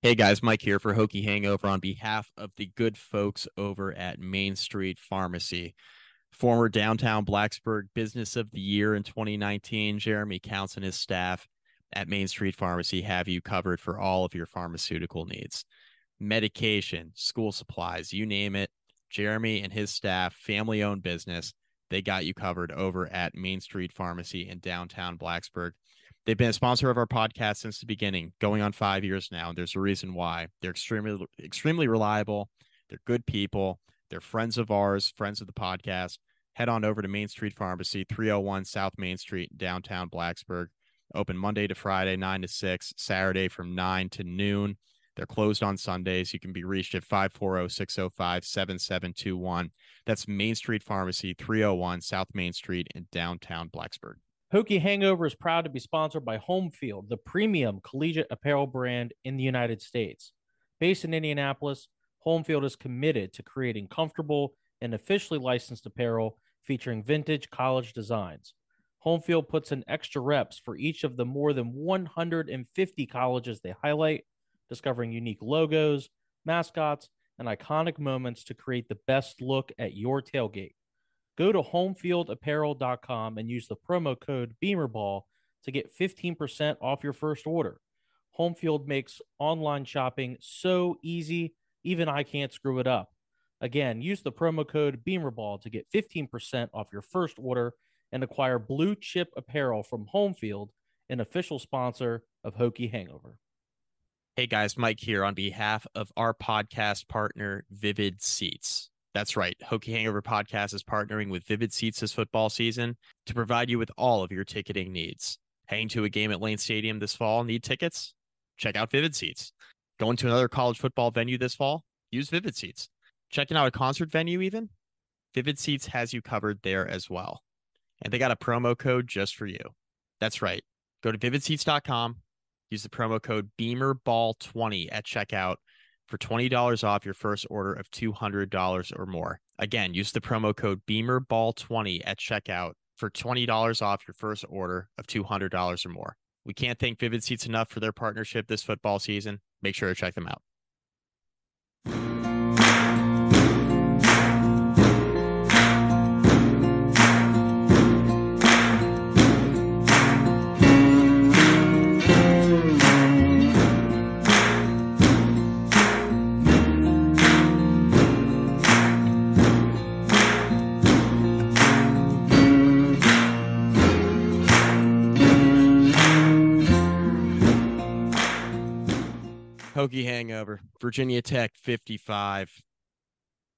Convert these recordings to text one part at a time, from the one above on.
Hey guys, Mike here for Hokie Hangover on behalf of the good folks over at Main Street Pharmacy. Former downtown Blacksburg Business of the Year in 2019, Jeremy Counts and his staff at Main Street Pharmacy have you covered for all of your pharmaceutical needs. Medication, school supplies, you name it. Jeremy and his staff, family owned business, they got you covered over at Main Street Pharmacy in downtown Blacksburg. They've been a sponsor of our podcast since the beginning, going on five years now. And there's a reason why. They're extremely, extremely reliable. They're good people. They're friends of ours, friends of the podcast. Head on over to Main Street Pharmacy, 301 South Main Street, downtown Blacksburg. Open Monday to Friday, 9 to 6, Saturday from 9 to noon. They're closed on Sundays. You can be reached at 540 605 7721. That's Main Street Pharmacy, 301 South Main Street in downtown Blacksburg. Hokie Hangover is proud to be sponsored by Homefield, the premium collegiate apparel brand in the United States. Based in Indianapolis, Homefield is committed to creating comfortable and officially licensed apparel featuring vintage college designs. Homefield puts in extra reps for each of the more than 150 colleges they highlight, discovering unique logos, mascots, and iconic moments to create the best look at your tailgate. Go to homefieldapparel.com and use the promo code BEAMERBALL to get 15% off your first order. Homefield makes online shopping so easy, even I can't screw it up. Again, use the promo code BEAMERBALL to get 15% off your first order and acquire blue chip apparel from Homefield, an official sponsor of Hokie Hangover. Hey guys, Mike here on behalf of our podcast partner, Vivid Seats. That's right. Hokie Hangover Podcast is partnering with Vivid Seats this football season to provide you with all of your ticketing needs. Heading to a game at Lane Stadium this fall, need tickets? Check out Vivid Seats. Going to another college football venue this fall? Use Vivid Seats. Checking out a concert venue, even? Vivid Seats has you covered there as well. And they got a promo code just for you. That's right. Go to vividseats.com, use the promo code BEAMERBALL20 at checkout for $20 off your first order of $200 or more. Again, use the promo code BEAMERBALL20 at checkout for $20 off your first order of $200 or more. We can't thank Vivid Seats enough for their partnership this football season. Make sure to check them out. Hokie Hangover, Virginia Tech 55,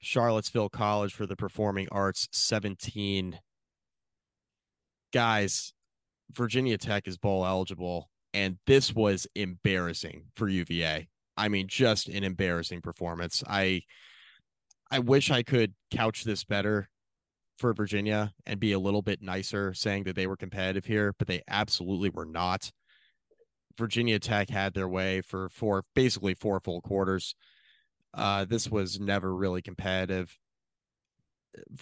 Charlottesville College for the Performing Arts 17. Guys, Virginia Tech is bowl eligible, and this was embarrassing for UVA. I mean, just an embarrassing performance. I I wish I could couch this better for Virginia and be a little bit nicer saying that they were competitive here, but they absolutely were not. Virginia Tech had their way for four, basically four full quarters. Uh, this was never really competitive.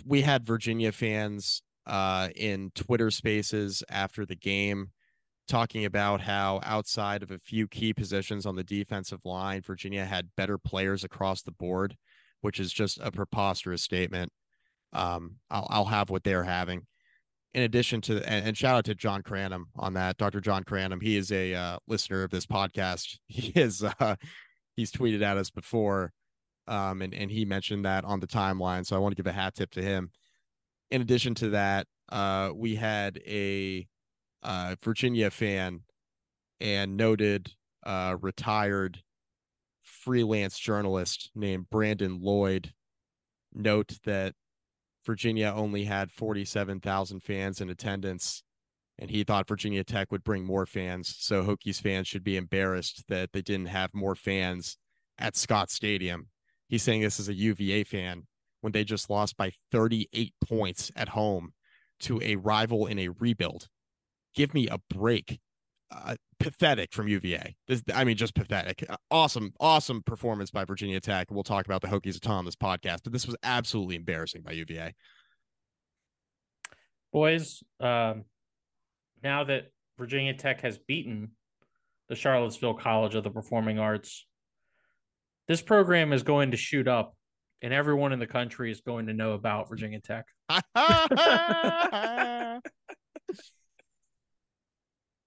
We had Virginia fans uh, in Twitter spaces after the game talking about how outside of a few key positions on the defensive line, Virginia had better players across the board, which is just a preposterous statement. Um, I'll, I'll have what they're having in addition to and, shout out to John Cranham on that, Dr. John Cranham. He is a uh, listener of this podcast. He is uh, he's tweeted at us before, um, and and he mentioned that on the timeline. So I want to give a hat tip to him. In addition to that, uh, we had a uh, Virginia fan and noted uh, retired freelance journalist named Brandon Lloyd note that Virginia only had 47,000 fans in attendance, and he thought Virginia Tech would bring more fans. So Hokies fans should be embarrassed that they didn't have more fans at Scott Stadium. He's saying this as a UVA fan when they just lost by 38 points at home to a rival in a rebuild. Give me a break uh, pathetic from UVA. This, I mean, just pathetic. Uh, awesome, awesome performance by Virginia Tech. We'll talk about the Hokies a ton on this podcast, but this was absolutely embarrassing by UVA. Boys, um, now that Virginia Tech has beaten the Charlottesville College of the Performing Arts, This program is going to shoot up, and everyone in the country is going to know about Virginia Tech.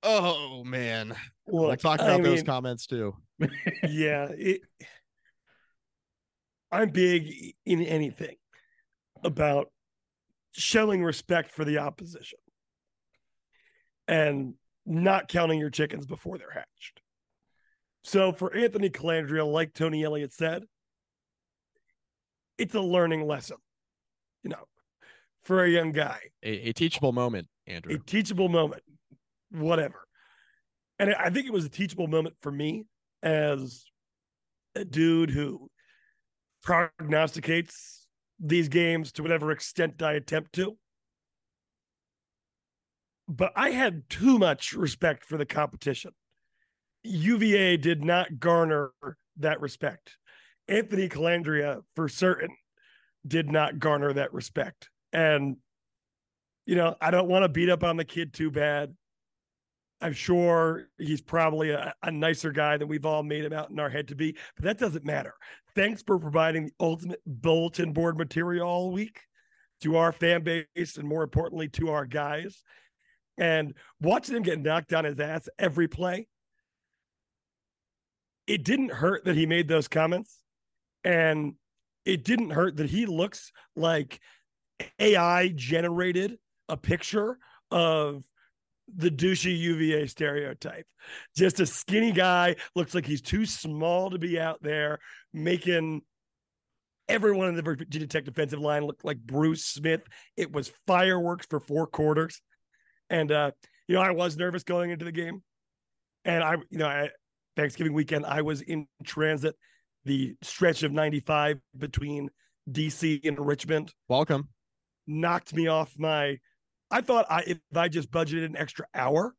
oh man, Look, we'll talk I about those mean, comments too. yeah, it, I'm big in anything about showing respect for the opposition and not counting your chickens before they're hatched. So for Anthony Colandrea, like Tony Elliott said, it's a learning lesson, you know, for a young guy, A, a teachable moment, Andrew. a teachable moment, whatever. And I think it was a teachable moment for me as a dude who prognosticates these games to whatever extent I attempt to. But I had too much respect for the competition. UVA did not garner that respect. Anthony Colandrea, for certain, did not garner that respect. And, you know, I don't want to beat up on the kid too bad. I'm sure he's probably a, a nicer guy than we've all made him out in our head to be, but that doesn't matter. Thanks for providing the ultimate bulletin board material all week to our fan base and more importantly to our guys. And watching him get knocked on his ass every play, it didn't hurt that he made those comments. And it didn't hurt that he looks like AI generated a picture of the douchey UVA stereotype. Just a skinny guy, looks like he's too small to be out there making everyone in the Virginia Tech defensive line look like Bruce Smith. It was fireworks for four quarters. And uh, you know, I was nervous going into the game. And I, you know, I, Thanksgiving weekend, I was in transit the stretch of 95 between DC and Richmond Welcome. knocked me off my I thought I if I just budgeted an extra hour,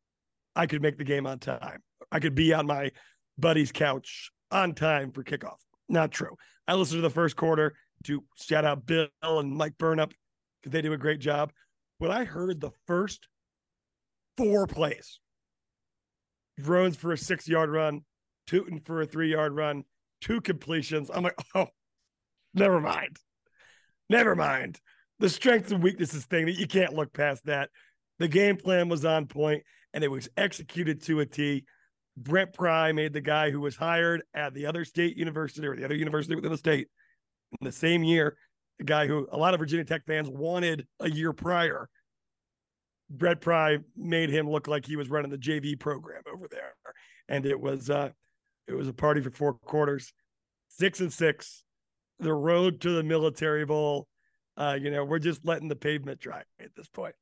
I could make the game on time. I could be on my buddy's couch on time for kickoff. Not true. I listened to the first quarter to shout out Bill and Mike Burnop because they do a great job. When I heard the first four plays, Drones for a six yard run, Tuten for a three yard run, two completions. I'm like, oh, never mind. Never mind. The strengths and weaknesses thing that you can't look past that. The game plan was on point and it was executed to a T. Brent Pry made the guy who was hired at the other state university or the other university within the state in the same year, the guy who a lot of Virginia Tech fans wanted a year prior. Brent Pry made him look like he was running the JV program over there. And it was uh it was a party for four quarters. Six and six. The road to the military bowl. Uh, you know, we're just letting the pavement dry at this point.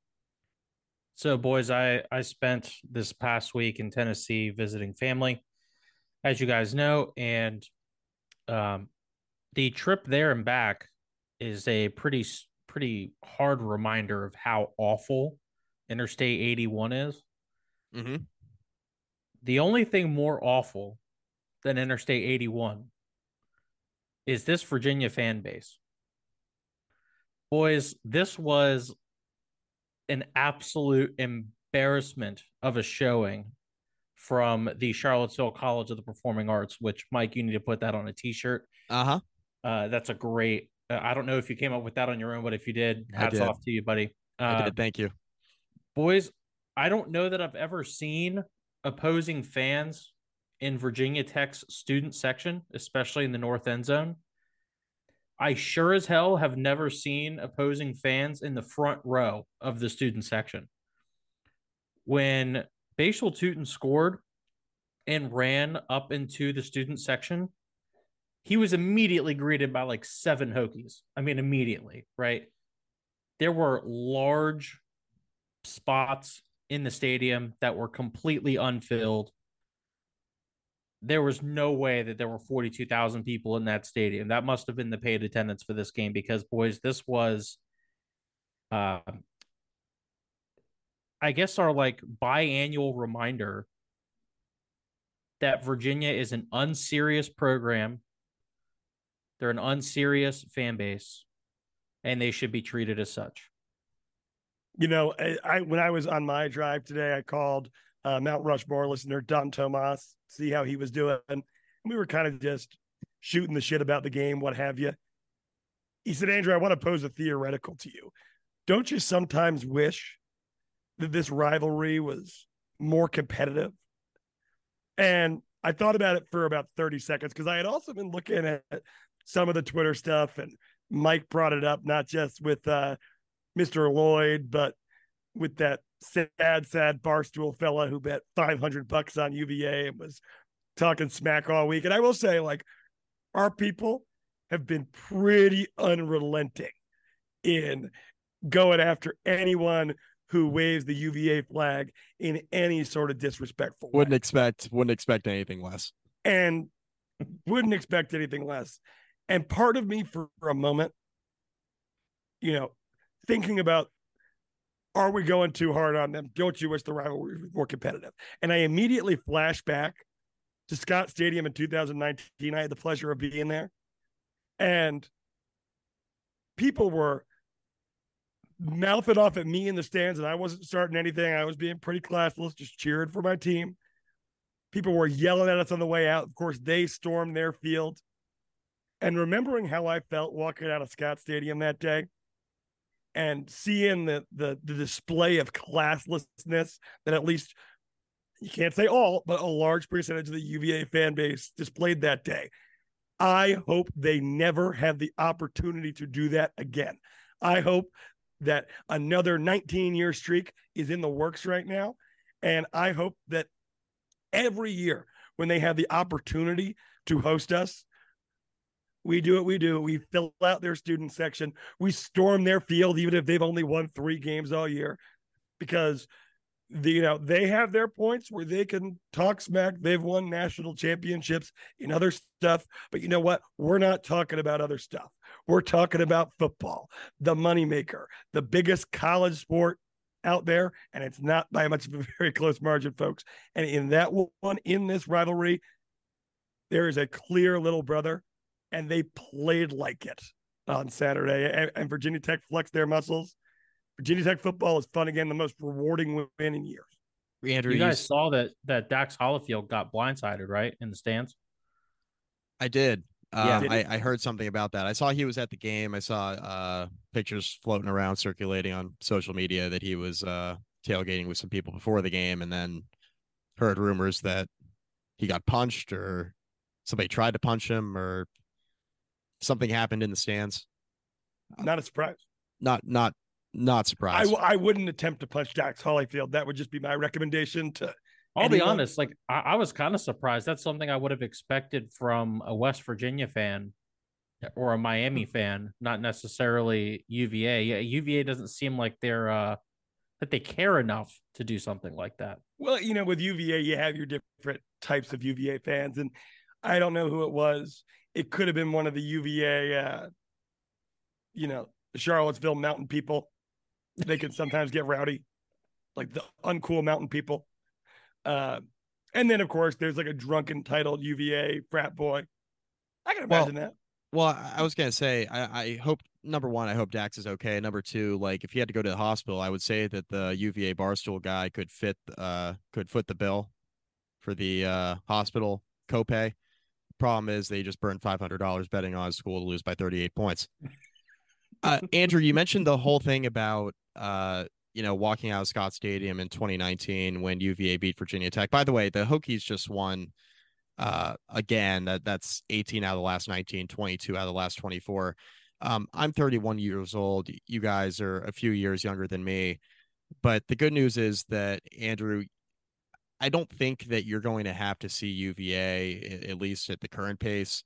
So, boys, I I spent this past week in Tennessee visiting family, as you guys know, and um, the trip there and back is a pretty pretty hard reminder of how awful Interstate 81 is. hmm The only thing more awful than Interstate 81 is this Virginia fan base. Boys, this was an absolute embarrassment of a showing from the Charlottesville College of the Performing Arts, which Mike, you need to put that on a t-shirt. Uh huh. Uh, that's a great. Uh, I don't know if you came up with that on your own, but if you did, hats did. off to you, buddy. I Uh, did. Thank you. boys, I don't know that I've ever seen opposing fans in Virginia Tech's student section, especially in the north end zone. I sure as hell have never seen opposing fans in the front row of the student section. When Bhayshul Tuten scored and ran up into the student section, he was immediately greeted by like seven Hokies. I mean, immediately, right? There were large spots in the stadium that were completely unfilled. There was no way that there were 42,000 people in that stadium. That must have been the paid attendance for this game because, boys, this was, uh, I guess, our like biannual reminder that Virginia is an unserious program. They're an unserious fan base, and they should be treated as such. You know, I, I when I was on my drive today, I called uh, Mount Rushmore listener Don Tomas, see how he was doing. And we were kind of just shooting the shit about the game, what have you. He said, Andrew, I want to pose a theoretical to you. Don't you sometimes wish that this rivalry was more competitive? And I thought about it for about 30 seconds because I had also been looking at some of the Twitter stuff and Mike brought it up, not just with uh, Mr. Lloyd, but with that sad, sad barstool fella who bet 500 bucks on UVA and was talking smack all week. And I will say, like, our people have been pretty unrelenting in going after anyone who waves the UVA flag in any sort of disrespectful way. Wouldn't expect wouldn't expect anything less. And wouldn't expect anything less. And part of me for, for a moment, you know, thinking about are we going too hard on them? Don't you wish the rivalry was more competitive? And I immediately flash back to Scott Stadium in 2019. I had the pleasure of being there. And people were mouthing off at me in the stands, and I wasn't starting anything. I was being pretty classless, just cheering for my team. People were yelling at us on the way out. Of course, they stormed their field. And remembering how I felt walking out of Scott Stadium that day and seeing the the, the display of classlessness that at least you can't say all, but a large percentage of the UVA fan base displayed that day. I hope they never have the opportunity to do that again. I hope that another 19 year streak is in the works right now. And I hope that every year when they have the opportunity to host us, we do what we do. We fill out their student section. We storm their field, even if they've only won three games all year, because the, you know they have their points where they can talk smack. They've won national championships in other stuff, but you know what? We're not talking about other stuff. We're talking about football, the moneymaker, the biggest college sport out there, and it's not by much of a very close margin, folks. And in that one, in this rivalry, there is a clear little brother, and they played like it on Saturday. And, and Virginia Tech flexed their muscles. Virginia Tech football is fun again, the most rewarding win in years. Andrew, you guys you... saw that that Dax Hollifield got blindsided, right, in the stands. I did. Uh, yeah, I, I heard something about that. I saw he was at the game. I saw uh, pictures floating around circulating on social media that he was uh, tailgating with some people before the game, and then heard rumors that he got punched or somebody tried to punch him or something happened in the stands. Not a surprise. Not not not surprised. I, I wouldn't attempt to punch Dax Hollifield. That would just be my recommendation to I'll Anyone? be honest, like I, I was kind of surprised. That's something I would have expected from a West Virginia fan or a Miami fan, not necessarily UVA. Yeah, UVA doesn't seem like they're uh that they care enough to do something like that. Well, you know, with UVA, you have your different types of UVA fans, and I don't know who it was. It could have been one of the UVA, uh, you know, Charlottesville mountain people. They can sometimes get rowdy, like the uncool mountain people. Uh, and then of course there's like a drunken titled UVA frat boy. I can imagine well, that. Well, I was gonna say, I, I hope number one, I hope Dax is okay. Number two, like if he had to go to the hospital, I would say that the UVA barstool guy could fit uh could foot the bill for the uh hospital copay. Problem is they just burned five hundred dollars betting on school to lose by thirty eight points. Uh, Andrew, you mentioned the whole thing about uh you know, walking out of Scott Stadium in 2019 when UVA beat Virginia Tech. By the way, the Hokies just won uh, again. That that's 18 out of the last 19, 22 out of the last 24. Um, I'm 31 years old. You guys are a few years younger than me. But the good news is that Andrew, I don't think that you're going to have to see UVA at least at the current pace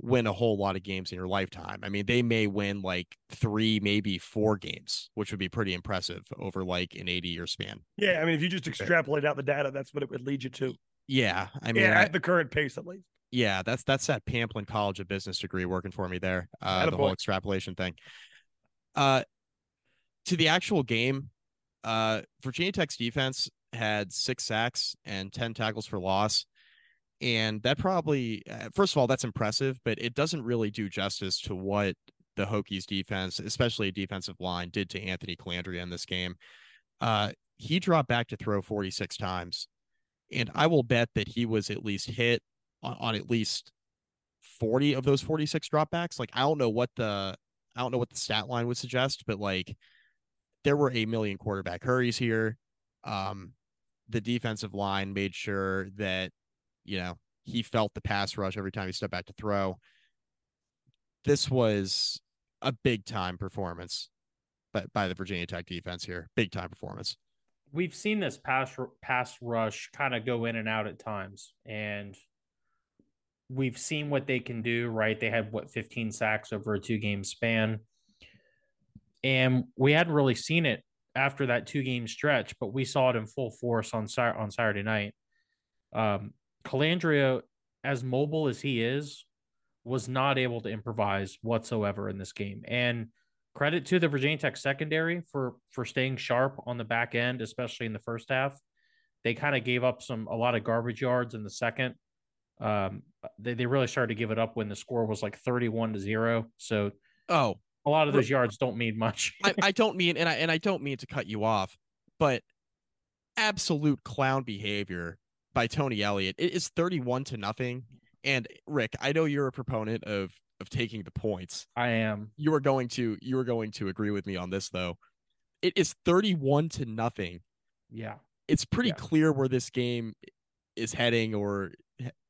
win a whole lot of games in your lifetime. I mean, they may win like three, maybe four games, which would be pretty impressive over like an 80 year span. Yeah. I mean, if you just extrapolate out the data, that's what it would lead you to. Yeah. I mean, yeah, at the current pace, at least. Yeah. That's, that's that Pamplin College of Business degree working for me there. Uh, the whole extrapolation thing. Uh, to the actual game, uh, Virginia Tech's defense had six sacks and 10 tackles for loss and that probably uh, first of all that's impressive but it doesn't really do justice to what the hokies defense especially defensive line did to anthony colandrea in this game uh, he dropped back to throw 46 times and i will bet that he was at least hit on, on at least 40 of those 46 dropbacks. Like I don't know what the I don't know what the stat line would suggest, but like there were a million quarterback hurries here. Um, the defensive line made sure that you know he felt the pass rush every time he stepped back to throw. This was a big time performance by, by the Virginia Tech defense here. Big time performance. We've seen this pass pass rush kind of go in and out at times, and we've seen what they can do. Right? They had what 15 sacks over a two game span, and we hadn't really seen it after that two game stretch, but we saw it in full force on on Saturday night. Um, Colandrea, as mobile as he is, was not able to improvise whatsoever in this game. And credit to the Virginia Tech secondary for for staying sharp on the back end, especially in the first half. They kind of gave up some a lot of garbage yards in the second. Um, they, they really started to give it up when the score was like 31 to 0. So oh, a lot of those yards don't mean much. I, I don't mean and I and I don't mean to cut you off, but absolute clown behavior by Tony Elliott. It is 31 to nothing. And Rick, I know you're a proponent of of taking the points. I am. You are going to you are going to agree with me on this though. It is 31 to nothing. Yeah. It's pretty Yeah. clear where this game is heading or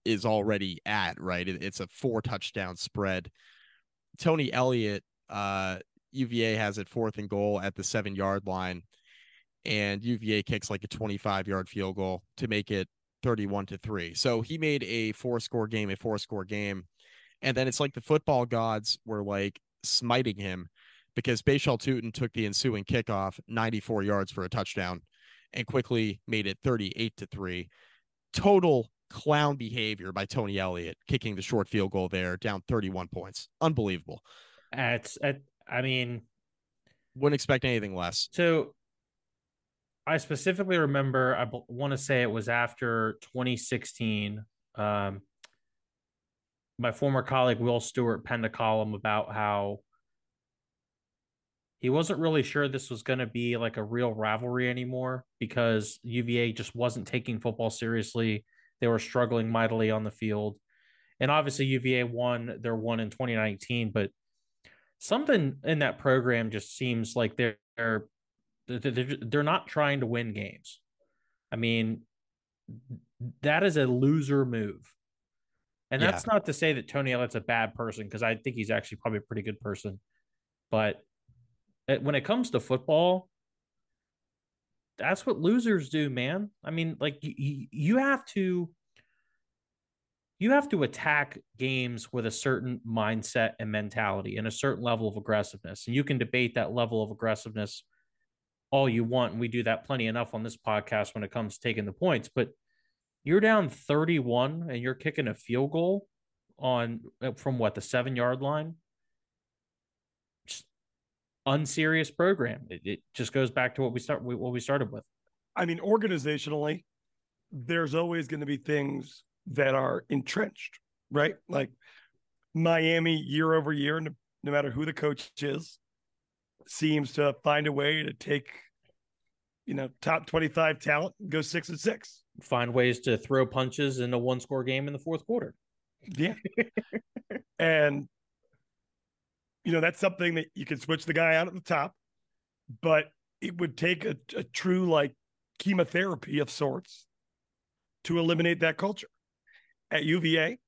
is already at, right? It- It's a four touchdown spread. Tony Elliott, uh UVA has it fourth and goal at the 7-yard line and UVA kicks like a 25-yard field goal to make it 31 to 3. So he made a four-score game a four-score game and then it's like the football gods were like smiting him because Bhayshul Tuten took the ensuing kickoff 94 yards for a touchdown and quickly made it 38 to 3. Total clown behavior by Tony Elliott kicking the short field goal there down 31 points. Unbelievable. It's, it, I mean, Wouldn't expect anything less. So I specifically remember, I want to say it was after 2016. Um, my former colleague Will Stewart penned a column about how he wasn't really sure this was going to be like a real rivalry anymore because UVA just wasn't taking football seriously. They were struggling mightily on the field. And obviously, UVA won their one in 2019, but something in that program just seems like they're they're they're, not trying to win games. I mean, that is a loser move. And Yeah. that's not to say that Tony Elliott's a bad person because I think he's actually probably a pretty good person. But it- when it comes to football, that's what losers do, man. I mean, like you, you have to you have to attack games with a certain mindset and mentality and a certain level of aggressiveness. And you can debate that level of aggressiveness all you want. And we do that plenty enough on this podcast when it comes to taking the points. But you're down 31 and you're kicking a field goal on uh, from what the seven yard line. Just unserious program. It, it just goes back to what we start what we started with. I mean, organizationally, there's always going to be things that are entrenched, right? Like Miami, year over year, no, no matter who the coach is, seems to find a way to take, you know, top 25 talent and go six and six. Find ways to throw punches in a one score game in the fourth quarter. Yeah. and, you know, that's something that you can switch the guy out at the top, but it would take a, a true like chemotherapy of sorts to eliminate that culture. At UVA,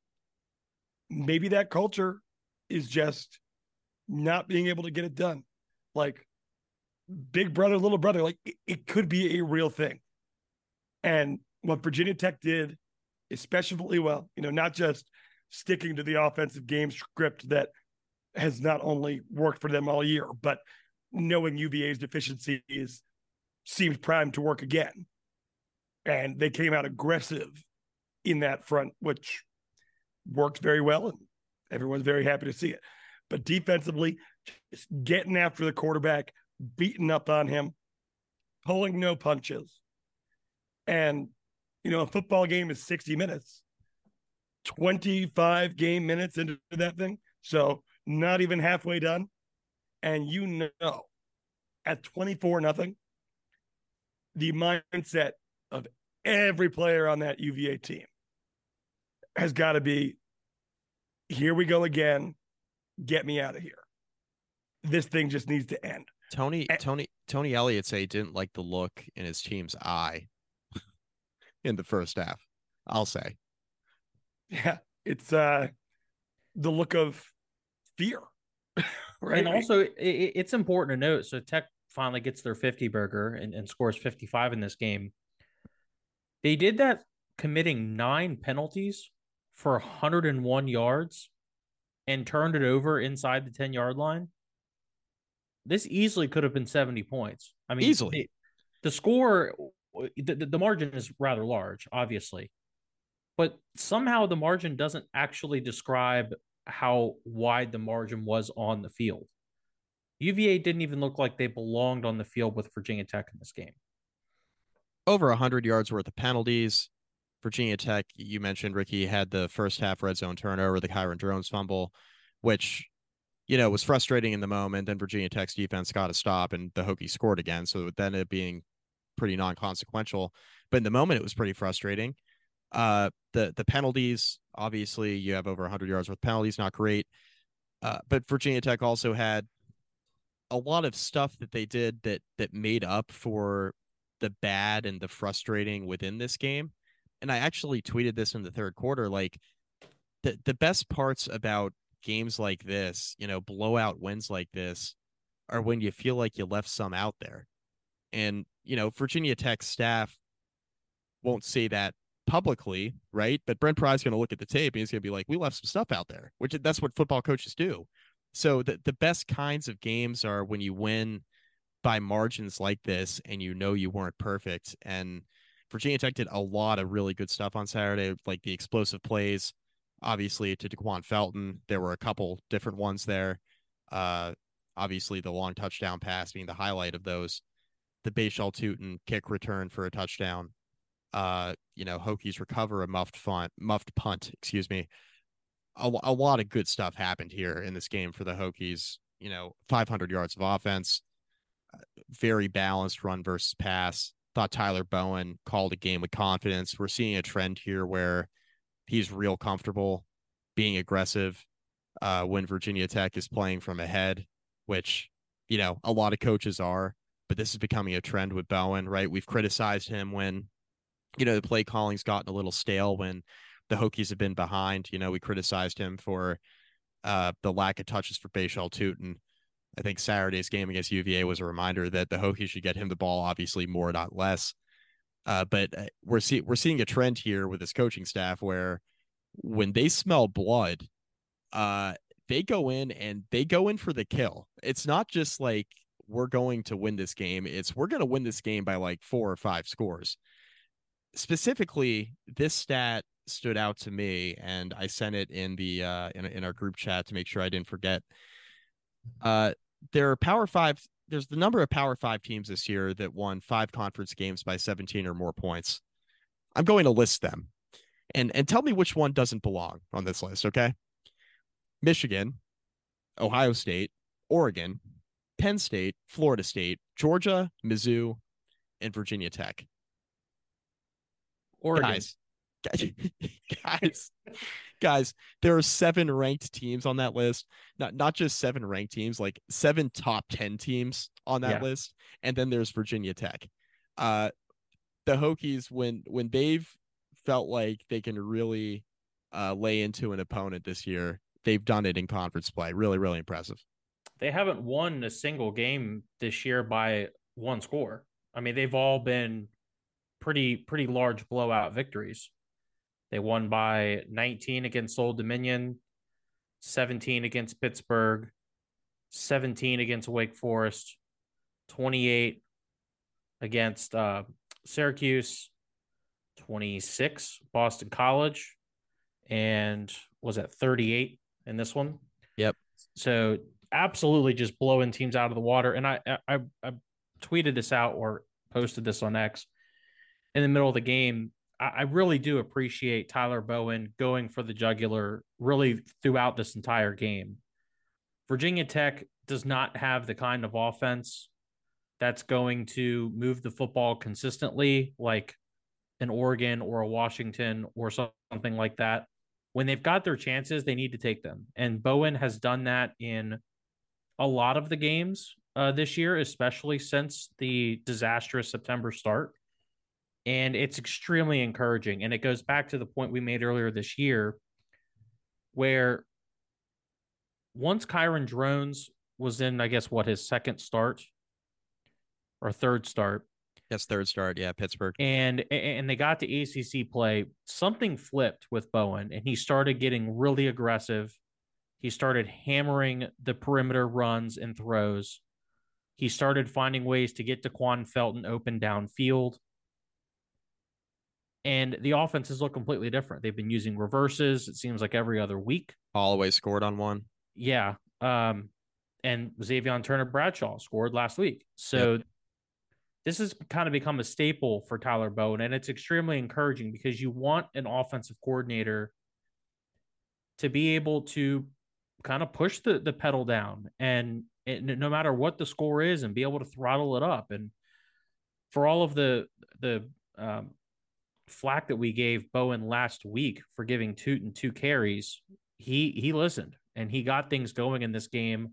maybe that culture is just not being able to get it done. Like big brother, little brother, like it, it could be a real thing. And what Virginia Tech did especially well, you know, not just sticking to the offensive game script that has not only worked for them all year, but knowing UVA's deficiencies seemed primed to work again. And they came out aggressive in that front, which worked very well. And everyone's very happy to see it. But defensively, just getting after the quarterback, beating up on him, pulling no punches. And, you know, a football game is 60 minutes, 25 game minutes into that thing. So not even halfway done. And you know, at 24 nothing, the mindset of every player on that UVA team has got to be here we go again. Get me out of here. This thing just needs to end. Tony And- Tony Tony Elliott say he didn't like the look in his team's eye in the first half. I'll say. Yeah, it's uh the look of fear, right? And also, i i- it's important to note. So Tech finally gets their 50 burger and, and scores 55 in this game. They did that committing nine penalties for 101 yards and turned it over inside the 10 yard line. This easily could have been 70 points. I mean, Easily. the- the score, the, the the margin is rather large, obviously, but somehow the margin doesn't actually describe how wide the margin was on the field. UVA didn't even look like they belonged on the field with Virginia Tech in this game. over 100 yards worth of penalties. Virginia Tech, you mentioned Ricky had the first half red zone turnover, the Kyron Drones fumble, which, you know, was frustrating in the moment. Then Virginia Tech's defense got a stop and the Hokies scored again. So then it being pretty non consequential. But in the moment, it was pretty frustrating. Uh, the the penalties, obviously, you have over 100 yards worth of penalties, not great. Uh, but Virginia Tech also had a lot of stuff that they did that that made up for the bad and the frustrating within this game. And I actually tweeted this in the third quarter. Like the the best parts about games like this, you know, blowout wins like this, are when you feel like you left some out there. And, you know, Virginia Tech staff won't say that publicly, right? But Brent Pry's going to look at the tape and he's going to be like, we left some stuff out there, which that's what football coaches do. So the, the best kinds of games are when you win by margins like this and you know you weren't perfect. And Virginia Tech did a lot of really good stuff on Saturday, like the explosive plays, obviously to Da'Quan Felton. There were a couple different ones there. Uh, obviously the long touchdown pass being the highlight of those. The Bhayshul Tuten kick return for a touchdown. Uh, you know, Hokies recover a muffed punt, muffed punt, excuse me. A, a lot of good stuff happened here in this game for the Hokies. You know, 500 yards of offense, uh, very balanced run versus pass. Thought Tyler Bowen called a game with confidence. We're seeing a trend here where he's real comfortable being aggressive uh, when Virginia Tech is playing from ahead, which, you know, a lot of coaches are, but this is becoming a trend with Bowen, right? We've criticized him when, you know, the play calling's gotten a little stale when the Hokies have been behind. You know, we criticized him for uh, the lack of touches for Bhayshul Tuten. I think Saturday's game against UVA was a reminder that the Hokies should get him the ball, obviously more, not less. Uh, but uh, we're see- we're seeing a trend here with this coaching staff where when they smell blood, uh, they go in and they go in for the kill. It's not just like we're going to win this game; it's we're going to win this game by like four or five scores. Specifically, this stat stood out to me, and I sent it in the uh, in in our group chat to make sure I didn't forget. Uh, there are Power Five. There's the number of Power Five teams this year that won five conference games by 17 or more points. I'm going to list them, and and tell me which one doesn't belong on this list. Okay, Michigan, Ohio State, Oregon, Penn State, Florida State, Georgia, Mizzou, and Virginia Tech. Oregon. Guys, guys, guys, there are seven ranked teams on that list. Not not just seven ranked teams, like seven top ten teams on that Yeah. list, and then there's Virginia Tech. Uh, the Hokies when when they've felt like they can really uh, lay into an opponent this year, they've done it in conference play. Really, really impressive. They haven't won a single game this year by one score. I mean, they've all been pretty pretty large blowout victories. They won by 19 against Old Dominion, 17 against Pittsburgh, 17 against Wake Forest, 28 against uh, Syracuse, 26 Boston College, and was that 38 in this one? Yep. So absolutely just blowing teams out of the water. And I I, I tweeted this out or posted this on X in the middle of the game. I, really do appreciate Tyler Bowen going for the jugular really throughout this entire game. Virginia Tech does not have the kind of offense that's going to move the football consistently like an Oregon or a Washington or something like that when they've got their chances, they need to take them. And Bowen has done that in a lot of the games uh, this year, especially since the disastrous September start. And it's extremely encouraging. And it goes back to the point we made earlier this year, where once Kyron Drones was in, I guess, what his second start or third start. Yes, third start. Yeah, Pittsburgh. And and they got to ACC play. Something flipped with Bowen, and he started getting really aggressive. He started hammering the perimeter runs and throws. He started finding ways to get Da'Quan Felton open downfield. And the offenses look completely different. They've been using reverses, it seems like every other week. Holloway scored on one. Yeah. Um, and Xavier Turner Bradshaw scored last week. So yep. this has kind of become a staple for Tyler Bowen, and it's extremely encouraging because you want an offensive coordinator to be able to kind of push the the pedal down and, and no matter what the score is and be able to throttle it up and for all of the the um, flack that we gave Bowen last week for giving Tuten two carries, he he listened and he got things going in this game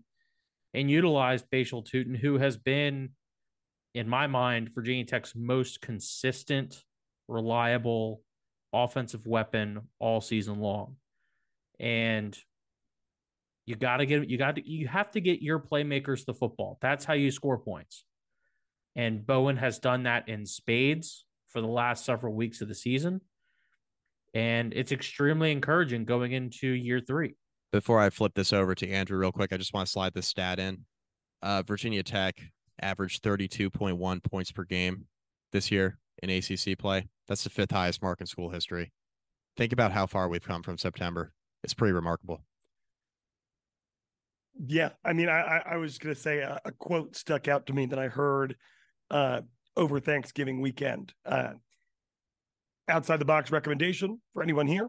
and utilized Bhayshul Tuten, who has been, in my mind, Virginia Tech's most consistent, reliable offensive weapon all season long. And you got to get you got to you have to get your playmakers the football. That's how you score points. And Bowen has done that in spades for the last several weeks of the season. And it's extremely encouraging going into year three before I flip this over to Andrew real quick, I just want to slide this stat in. Uh, Virginia Tech averaged 32.1 points per game this year in ACC play. That's the fifth highest mark in school history. Think about how far we've come from September. It's pretty remarkable. Yeah, I mean, I I was going to say a, a, quote stuck out to me that I heard uh, over Thanksgiving weekend. Uh, outside the box recommendation for anyone here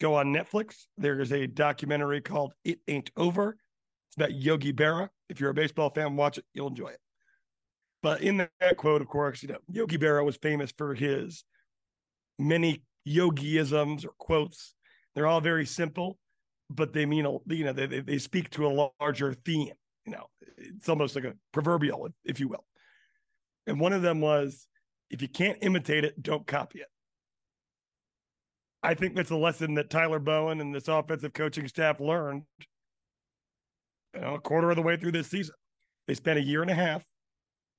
go on Netflix. There is a documentary called It Ain't Over. It's about Yogi Berra. If you're a baseball fan, watch it. You'll enjoy it. But in that quote, of course, you know, Yogi Berra was famous for his many yogiisms or quotes. They're all very simple, but they mean, you know, they, they speak to a larger theme. You know, it's almost like a proverbial, if you will. And one of them was, if you can't imitate it, don't copy it. I think that's a lesson that Tyler Bowen and this offensive coaching staff learned you know, a quarter of the way through this season. They spent a year and a half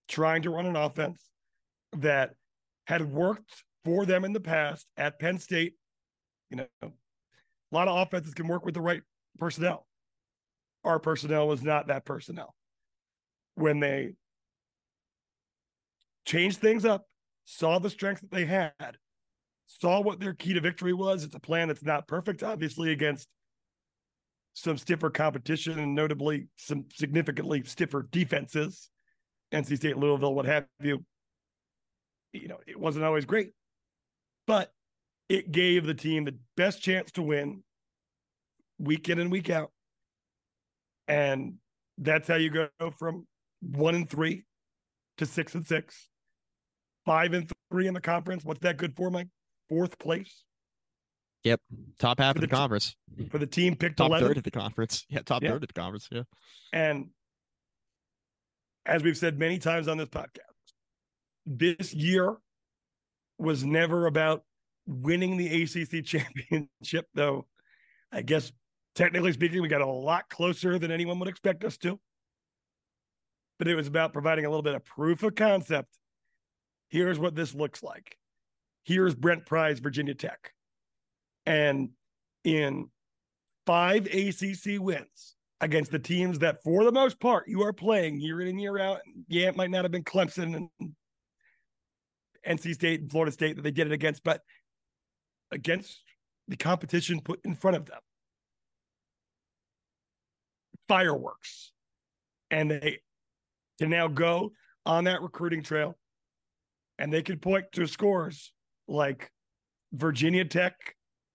trying to run an offense that had worked for them in the past at Penn State. You know, a lot of offenses can work with the right personnel. Our personnel was not that personnel. When they changed things up, saw the strength that they had, saw what their key to victory was. It's a plan that's not perfect, obviously, against some stiffer competition and notably some significantly stiffer defenses, NC State, Louisville, what have you. You know, it wasn't always great, but it gave the team the best chance to win week in and week out. And that's how you go from one and three to six and six, five and three in the conference. What's that good for, Mike? fourth place. Yep, top half of the, the conference for the team picked top 11. third of the conference. Yeah, top yeah. third of the conference. Yeah, and as we've said many times on this podcast, this year was never about winning the ACC championship, though. I guess technically speaking, we got a lot closer than anyone would expect us to. But it was about providing a little bit of proof of concept. Here's what this looks like here's Brent Pry's, Virginia Tech. And in five ACC wins against the teams that, for the most part, you are playing year in and year out. Yeah, it might not have been Clemson and NC State and Florida State that they did it against, but against the competition put in front of them. Fireworks. And they can now go on that recruiting trail and they can point to scores like Virginia Tech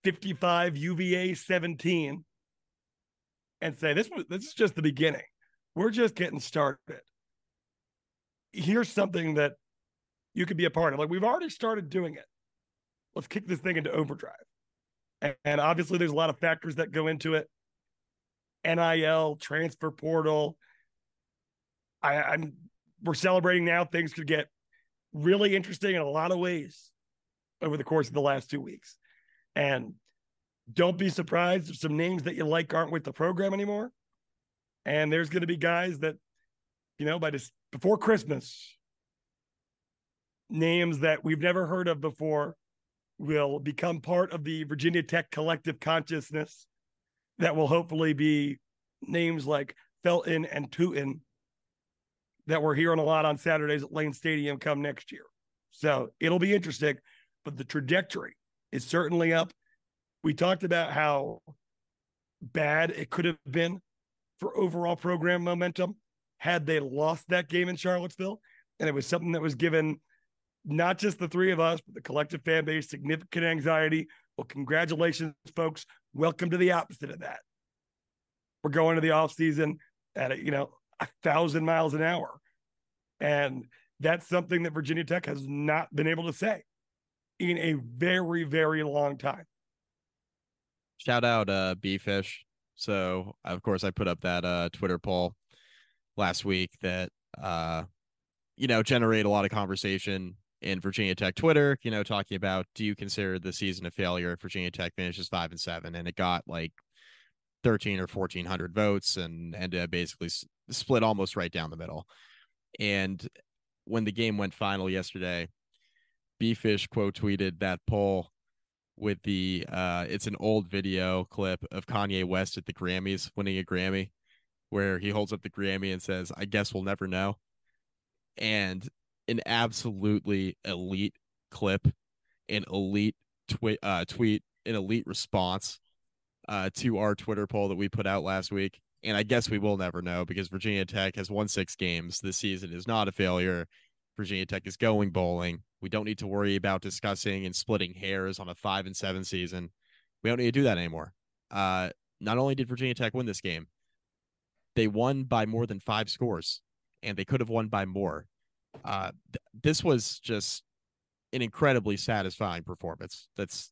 55, UVA 17, and say this was this is just the beginning. We're just getting started. Here's something that you could be a part of. Like we've already started doing it. Let's kick this thing into overdrive. And, and obviously, there's a lot of factors that go into it NIL, transfer portal. I, I'm we're celebrating now. Things could get really interesting in a lot of ways over the course of the last two weeks. And don't be surprised if some names that you like aren't with the program anymore. And there's going to be guys that, you know, by this before Christmas, names that we've never heard of before will become part of the Virginia Tech collective consciousness that will hopefully be names like Felton and Tuten that we're hearing a lot on Saturdays at Lane Stadium come next year. So it'll be interesting, but the trajectory is certainly up. We talked about how bad it could have been for overall program momentum had they lost that game in Charlottesville. And it was something that was given not just the three of us, but the collective fan base significant anxiety. Well, congratulations, folks. Welcome to the opposite of that. We're going to the off season at a, you know a thousand miles an hour, and that's something that Virginia Tech has not been able to say in a very very long time. Shout out uh B-Fish. So of course I put up that uh Twitter poll last week that uh you know generate a lot of conversation in Virginia Tech Twitter, you know, talking about do you consider the season a failure if Virginia Tech finishes five and seven, and it got like thirteen or fourteen hundred votes, and and uh, basically split almost right down the middle. And when the game went final yesterday, Bfish quote tweeted that poll with the uh it's an old video clip of Kanye West at the Grammys winning a Grammy where he holds up the Grammy and says, "I guess we'll never know." And an absolutely elite clip, an elite tweet, uh, tweet, an elite response uh, to our Twitter poll that we put out last week. And I guess we will never know because Virginia Tech has won six games. This season is not a failure. Virginia Tech is going bowling. We don't need to worry about discussing and splitting hairs on a five and seven season. We don't need to do that anymore. Uh, not only did Virginia Tech win this game, they won by more than five scores, and they could have won by more. Uh, th- this was just an incredibly satisfying performance. That's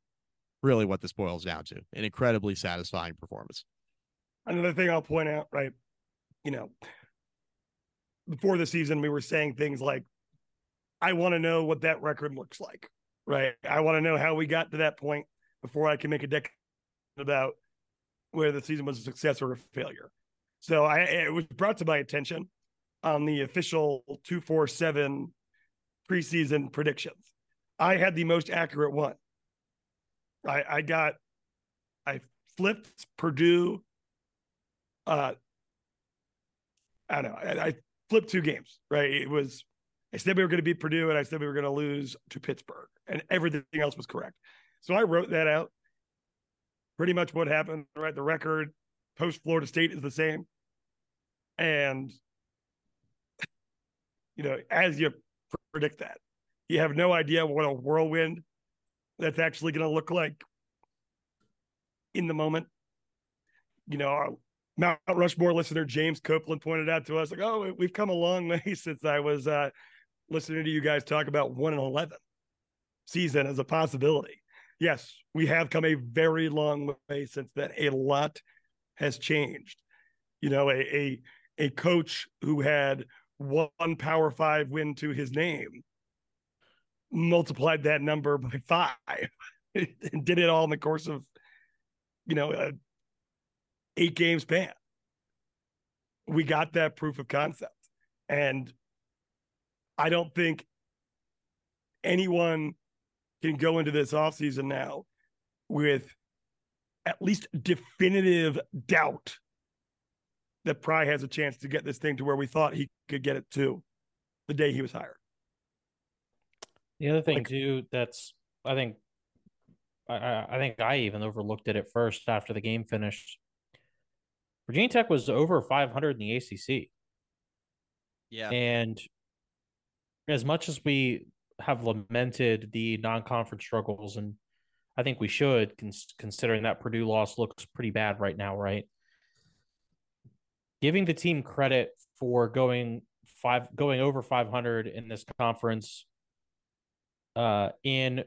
really what this boils down to an incredibly satisfying performance. Another thing I'll point out, right? You know, before the season, we were saying things like, I want to know what that record looks like, right? I want to know how we got to that point before I can make a deck about where the season was a success or a failure. So I it was brought to my attention on the official 247 preseason predictions. I had the most accurate one. I I got I flipped Purdue uh I don't know. I, I flipped two games, right? It was I said we were going to beat Purdue and I said we were going to lose to Pittsburgh and everything else was correct. So I wrote that out. Pretty much what happened, right? The record post Florida State is the same. And you know, as you predict that, you have no idea what a whirlwind that's actually going to look like in the moment. You know, Mount Rushmore listener James Copeland pointed out to us, like, oh, we've come a long way since I was uh, listening to you guys talk about one and eleven season as a possibility. Yes, we have come a very long way since then. A lot has changed. You know, a a, a coach who had one Power Five win to his name multiplied that number by five and did it all in the course of, you know, a eight games span. We got that proof of concept. And I don't think anyone can go into this offseason now with at least definitive doubt that Pry has a chance to get this thing to where we thought he could get it to the day he was hired. The other thing Like- too, that's I think I- I, I think I even overlooked it at first after the game finished. Virginia Tech was over 500 in the ACC, Yeah. and as much as we have lamented the non-conference struggles, and I think we should, considering that Purdue loss looks pretty bad right now, right? Giving the team credit for going five, going over 500 in this conference, uh, in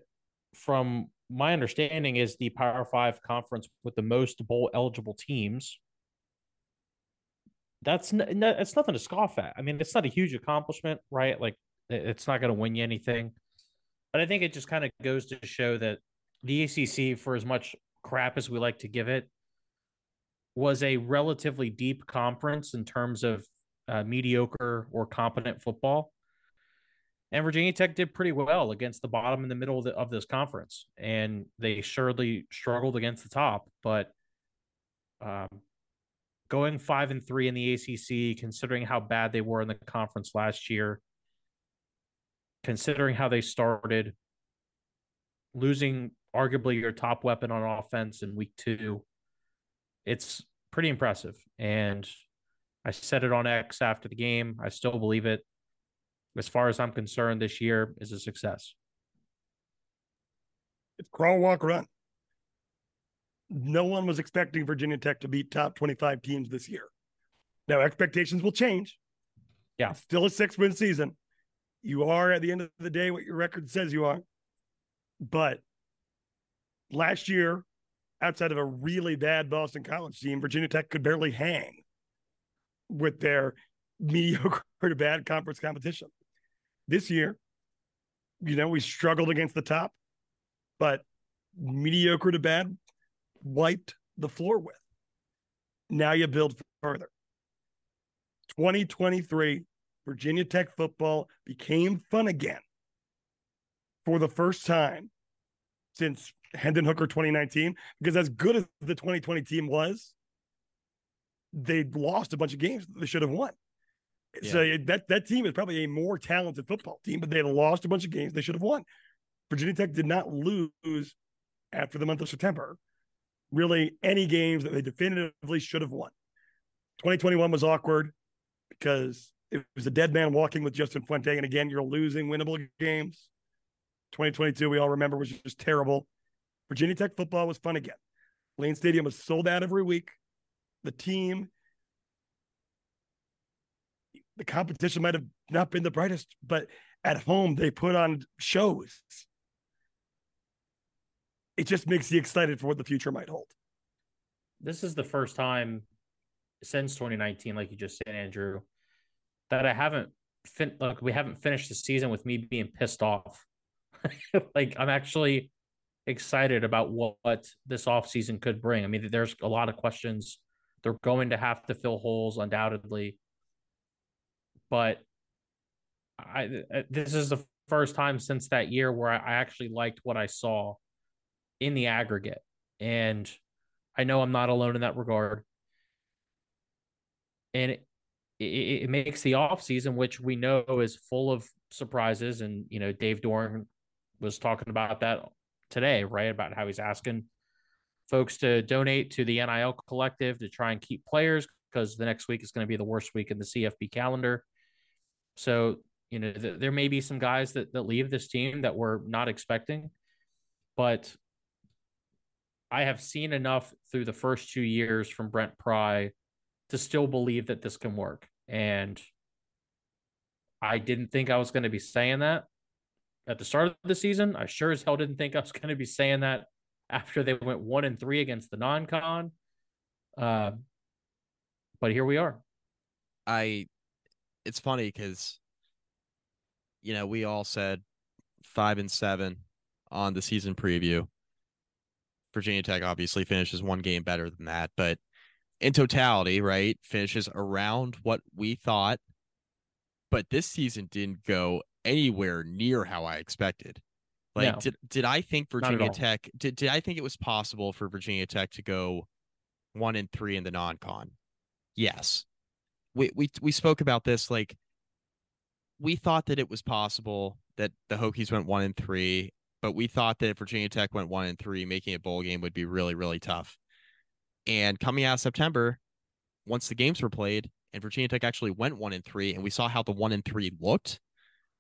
from my understanding is the Power Five conference with the most bowl eligible teams. That's it's nothing to scoff at. I mean, it's not a huge accomplishment, right? Like, it's not going to win you anything, but I think it just kind of goes to show that the ACC, for as much crap as we like to give it, was a relatively deep conference in terms of uh, mediocre or competent football. And Virginia Tech did pretty well against the bottom in the middle of, the, of this conference. And they surely struggled against the top. But um, going five and three in the ACC, considering how bad they were in the conference last year, considering how they started, losing arguably your top weapon on offense in week two, it's pretty impressive. And I said it on X after the game. I still believe it. As far as I'm concerned, this year is a success. It's crawl, walk, run. No one was expecting Virginia Tech to beat top 25 teams this year. Now, expectations will change. Yeah. It's still a six win season. You are, at the end of the day, what your record says you are. But last year, outside of a really bad Boston College team, Virginia Tech could barely hang with their mediocre to bad conference competition. This year, you know, we struggled against the top, but mediocre to bad wiped the floor with. Now you build further. 2023, Virginia Tech football became fun again for the first time since Hendon Hooker 2019. Because as good as the 2020 team was, they lost a bunch of games they should have won. Yeah. So that that team is probably a more talented football team, but they lost a bunch of games they should have won. Virginia Tech did not lose after the month of September. Really, any games that they definitively should have won. 2021 was awkward because it was a dead man walking with Justin Fuente, and again, you're losing winnable games. 2022, we all remember, was just terrible. Virginia Tech football was fun again. Lane Stadium was sold out every week the team. The competition might have not been the brightest, but at home they put on shows. It just makes you excited for what the future might hold. This is the first time since 2019, like you just said, Andrew, that I haven't fin- look, we haven't finished the season with me being pissed off. like I'm actually excited about what, what this offseason could bring. I mean, there's a lot of questions they're going to have to fill holes undoubtedly. But I this is the first time since that year where I actually liked what I saw in the aggregate. And I know I'm not alone in that regard. And it, it, it makes the offseason, which we know is full of surprises. And, you know, Dave Doeren was talking about that today, right? About how he's asking folks to donate to the NIL collective to try and keep players because the next week is going to be the worst week in the CFP calendar. So, you know, th- there may be some guys that, that leave this team that we're not expecting, but I have seen enough through the first two years from Brent Pry to still believe that this can work. And I didn't think I was going to be saying that at the start of the season. I sure as hell didn't think I was going to be saying that after they went one and three against the non-con. Uh, but here we are. I, it's funny because, you know, we all said five and seven on the season preview. Virginia Tech obviously finishes one game better than that, but in totality, right, finishes around what we thought. But this season didn't go anywhere near how I expected. Like, no. did did I think Virginia Tech did did I think it was possible for Virginia Tech to go one and three in the non-con? Yes. We we we spoke about this like we thought that it was possible that the Hokies went one and three, but we thought that Virginia Tech went one and three, making a bowl game would be really, really tough. And coming out of September, once the games were played and Virginia Tech actually went one and three, and we saw how the one and three looked,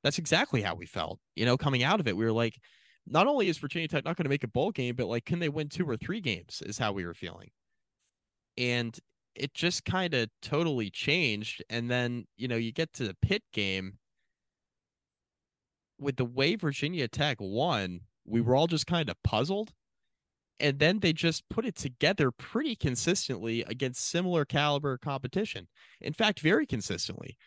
that's exactly how we felt. You know, coming out of it, we were like, not only is Virginia Tech not going to make a bowl game, but like, can they win two or three games? Is how we were feeling. And it just kind of totally changed. And then, you know, you get to the pit game with the way Virginia Tech won, we mm-hmm. were all just kind of puzzled. And then they just put it together pretty consistently against similar caliber competition. In fact, very consistently.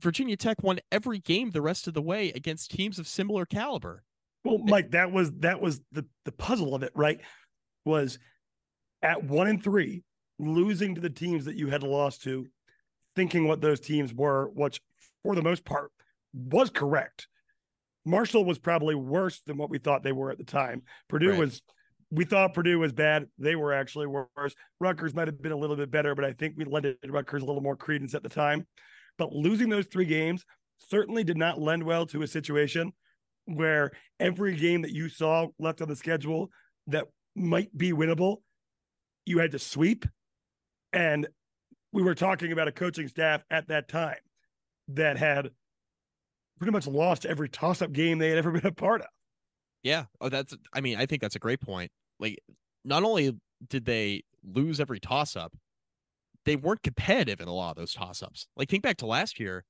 Virginia Tech won every game the rest of the way against teams of similar caliber. Well, Mike, that was that was the the puzzle of it, right? Was at one and three, losing to the teams that you had lost to, thinking what those teams were, which for the most part was correct. Marshall was probably worse than what we thought they were at the time. Purdue Right. was, we thought Purdue was bad. They were actually worse. Rutgers might have been a little bit better, but I think we lended Rutgers a little more credence at the time. But losing those three games certainly did not lend well to a situation where every game that you saw left on the schedule that might be winnable, you had to sweep. And we were talking about a coaching staff at that time that had pretty much lost every toss up game they had ever been a part of. Yeah. Oh, that's, I mean, I think that's a great point. Like, not only did they lose every toss up, they weren't competitive in a lot of those toss ups. Like, think back to last year.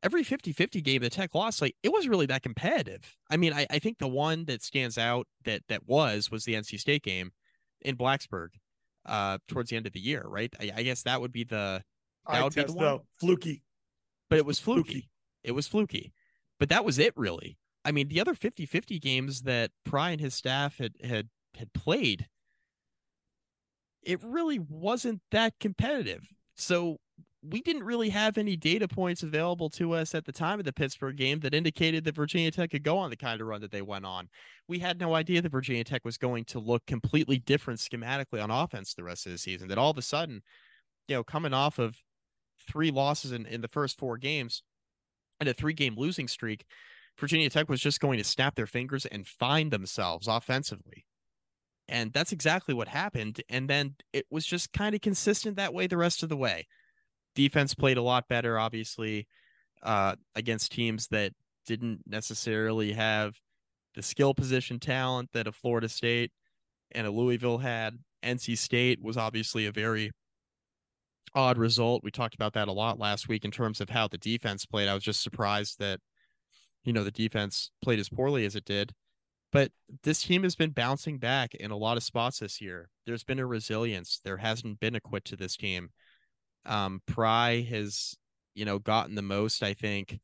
Every 50 50 game the Tech lost, like, it wasn't really that competitive. I mean, I, I think the one that stands out that that was was the NC State game in Blacksburg uh towards the end of the year, right? I, I guess that would be the, That I would be the one. though, fluky. but it was fluky. Fluky. It was fluky. But that was it really. I mean, the other 50-50 games that Pry and his staff had had had played, it really wasn't that competitive. So we didn't really have any data points available to us at the time of the Pittsburgh game that indicated that Virginia Tech could go on the kind of run that they went on. We had no idea that Virginia Tech was going to look completely different schematically on offense the rest of the season. That all of a sudden, you know, coming off of three losses in, in the first four games and a three game losing streak, Virginia Tech was just going to snap their fingers and find themselves offensively. And that's exactly what happened. And then it was just kind of consistent that way the rest of the way. Defense played a lot better, obviously, uh, against teams that didn't necessarily have the skill position talent that a Florida State and a Louisville had. NC State was obviously a very odd result. We talked about that a lot last week in terms of how the defense played. I was just surprised that, you know, the defense played as poorly as it did. But this team has been bouncing back in a lot of spots this year. There's been a resilience. There hasn't been a quit to this team. Um, Pry has, you know, gotten the most, I think,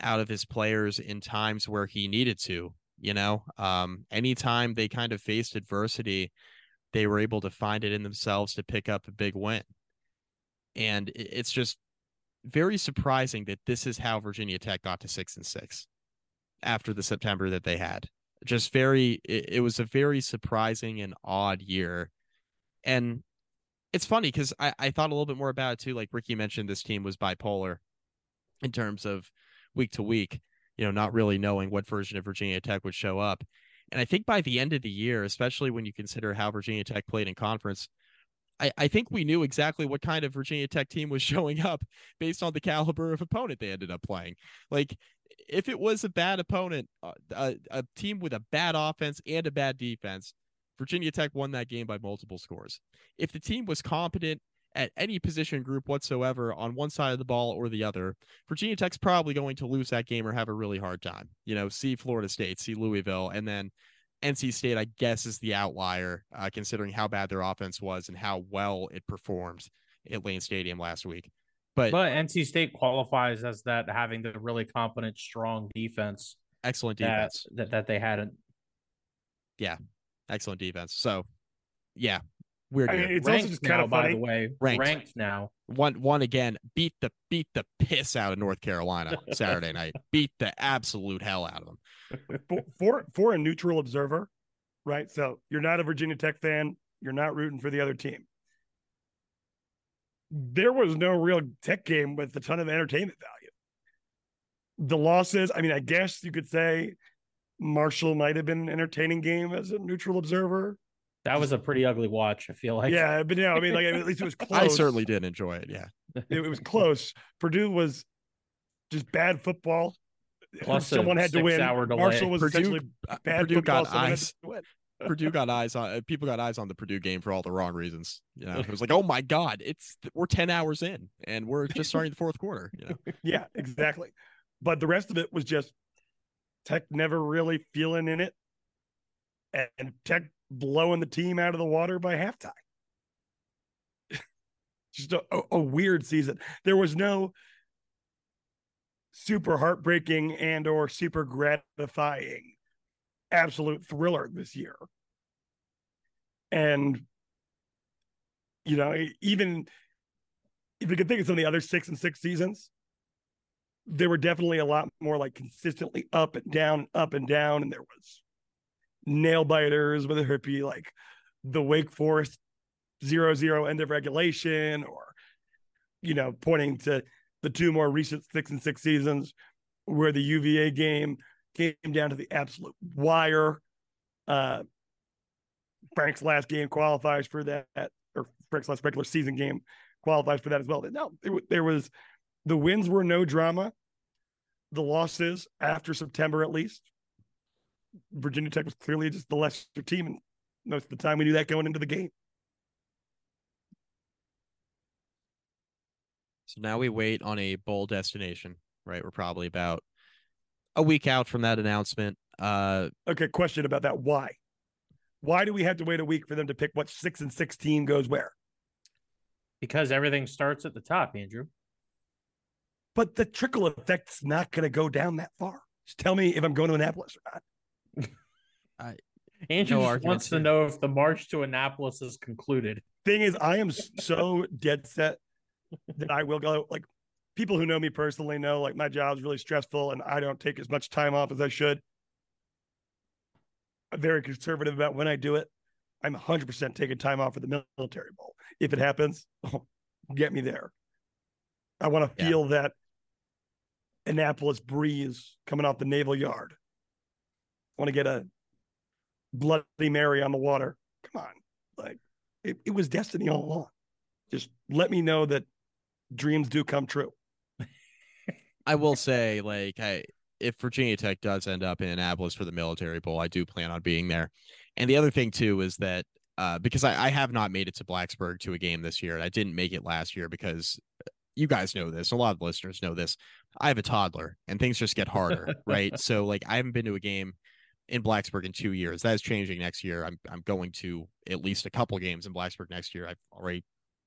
out of his players in times where he needed to. You know, um, anytime they kind of faced adversity, they were able to find it in themselves to pick up a big win. And it's just very surprising that this is how Virginia Tech got to six and six after the September that they had. Just very, it, it was a very surprising and odd year. And it's funny because I, I thought a little bit more about it too. Like Ricky mentioned, this team was bipolar in terms of week to week, you know, not really knowing what version of Virginia Tech would show up. And I think by the end of the year, especially when you consider how Virginia Tech played in conference, I, I think we knew exactly what kind of Virginia Tech team was showing up based on the caliber of opponent they ended up playing. Like, if it was a bad opponent, uh, a, a team with a bad offense and a bad defense, Virginia Tech won that game by multiple scores. If the team was competent at any position group whatsoever on one side of the ball or the other, Virginia Tech's probably going to lose that game or have a really hard time. You know, see Florida State, see Louisville, and then NC State, I guess, is the outlier, uh, considering how bad their offense was and how well it performed at Lane Stadium last week. But, But NC State qualifies as that having the really competent, strong defense excellent that, defense. that that they hadn't. Yeah, excellent defense. So, yeah, weird. I mean, it's also Ranked just now, kind of by the way. Ranked. Ranked now. one one again beat the beat the piss out of North Carolina Saturday night. Beat the absolute hell out of them. For, for for a neutral observer, right? So you're not a Virginia Tech fan, you're not rooting for the other team. There was no real Tech game with a ton of entertainment value. The losses, I mean, I guess you could say Marshall might have been an entertaining game as a neutral observer. That was a pretty ugly watch. I feel like. yeah, but no, I mean, like at least it was close. I certainly did enjoy it. Yeah, it, it was close. Purdue was just bad football. Plus someone had to win. six-hour. Marshall was Purdue- essentially Uh, bad Purdue football. got eyes. Purdue got eyes on uh, people got eyes on the Purdue game for all the wrong reasons. You know, it was like, oh my god, it's we're ten hours in and we're just starting the fourth quarter. You know, Yeah, exactly. But the rest of it was just Tech never really feeling in it. and Tech blowing the team out of the water by halftime. Just a, a, weird season. There was no super heartbreaking and or super gratifying absolute thriller this year. And you know, even if you could think of some of the other six and six seasons, there were definitely a lot more like consistently up and down, up and down, and there was nail biters, whether it be like the Wake Forest zero zero end of regulation, or you know, pointing to the two more recent six and six seasons where the UVA game came down to the absolute wire. Uh, Frank's last game qualifies for that, or Frank's last regular season game qualifies for that as well. No, there was the wins were no drama. The losses after September, at least, Virginia Tech was clearly just the lesser team, and most of the time we knew that going into the game. So now we wait on a bowl destination, right? We're probably about a week out from that announcement. Uh, okay, question about that. Why? Why do we have to wait a week for them to pick what six and sixteen goes where? Because everything starts at the top, Andrew. But the trickle effect's not going to go down that far. Just tell me if I'm going to Annapolis or not. I, Andrew no wants to know if the march to Annapolis is concluded. Thing is, I am so dead set that I will go. Like people who know me personally know, like my job's really stressful, and I don't take as much time off as I should. I'm very conservative about when I do it. I'm 100% taking time off for the military bowl. If it happens, oh, get me there. I want to feel that Annapolis breeze coming off the naval yard. I want to get a Bloody Mary on the water. Come on. Like it, it was destiny all along. Just let me know that dreams do come true. I will say, like, I if Virginia Tech does end up in Annapolis for the Military Bowl, I do plan on being there. And the other thing too is that uh, because I, I have not made it to Blacksburg to a game this year, and I didn't make it last year because uh, you guys know this. A lot of listeners know this. I have a toddler, and things just get harder, right? So, like, I haven't been to a game in Blacksburg in two years. That is changing next year. I'm I'm going to at least a couple games in Blacksburg next year. I've already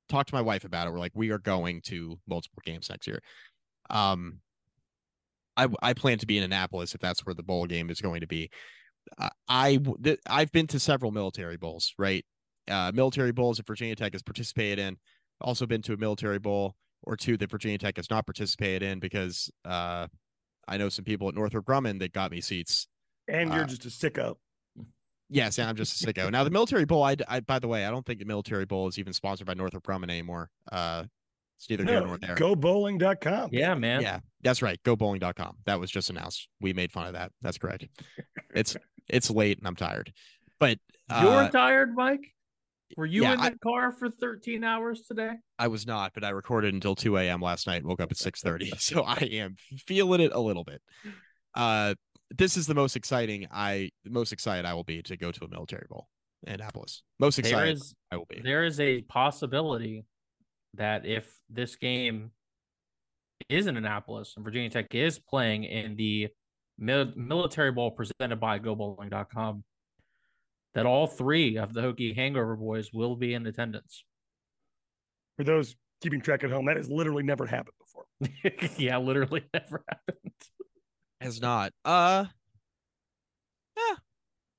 talked to my wife about it. We're like, we are going to multiple games next year. Um, I I plan to be in Annapolis if that's where the bowl game is going to be. Uh, I th- I've been to several military bowls, right? Uh, military bowls that Virginia Tech has participated in. Also been to a military bowl or two that Virginia Tech has not participated in because uh, I know some people at Northrop Grumman that got me seats. And you're uh, just a sicko. Yes, yeah, I'm just a sicko. now the military bowl, I, I, by the way, I don't think the military bowl is even sponsored by Northrop Grumman anymore. Uh, it's neither no, here nor there. GoBowling.com. Yeah, man. Yeah, that's right. GoBowling.com. That was just announced. We made fun of that. That's correct. it's it's late and I'm tired. But uh, you're tired, Mike. Were you yeah, in the I, car for 13 hours today? I was not, but I recorded until 2 a.m. last night. Woke up at 6:30, so I am feeling it a little bit. Uh, this is the most exciting I most excited I will be to go to a military bowl in Annapolis. Most excited is, I will be. There is a possibility that if this game is in Annapolis and Virginia Tech is playing in the mil- military bowl presented by GoBowling.com, that all three of the Hokie Hangover Boys will be in attendance. For those keeping track at home, that has literally never happened before. yeah, literally never happened. Has not. Uh yeah.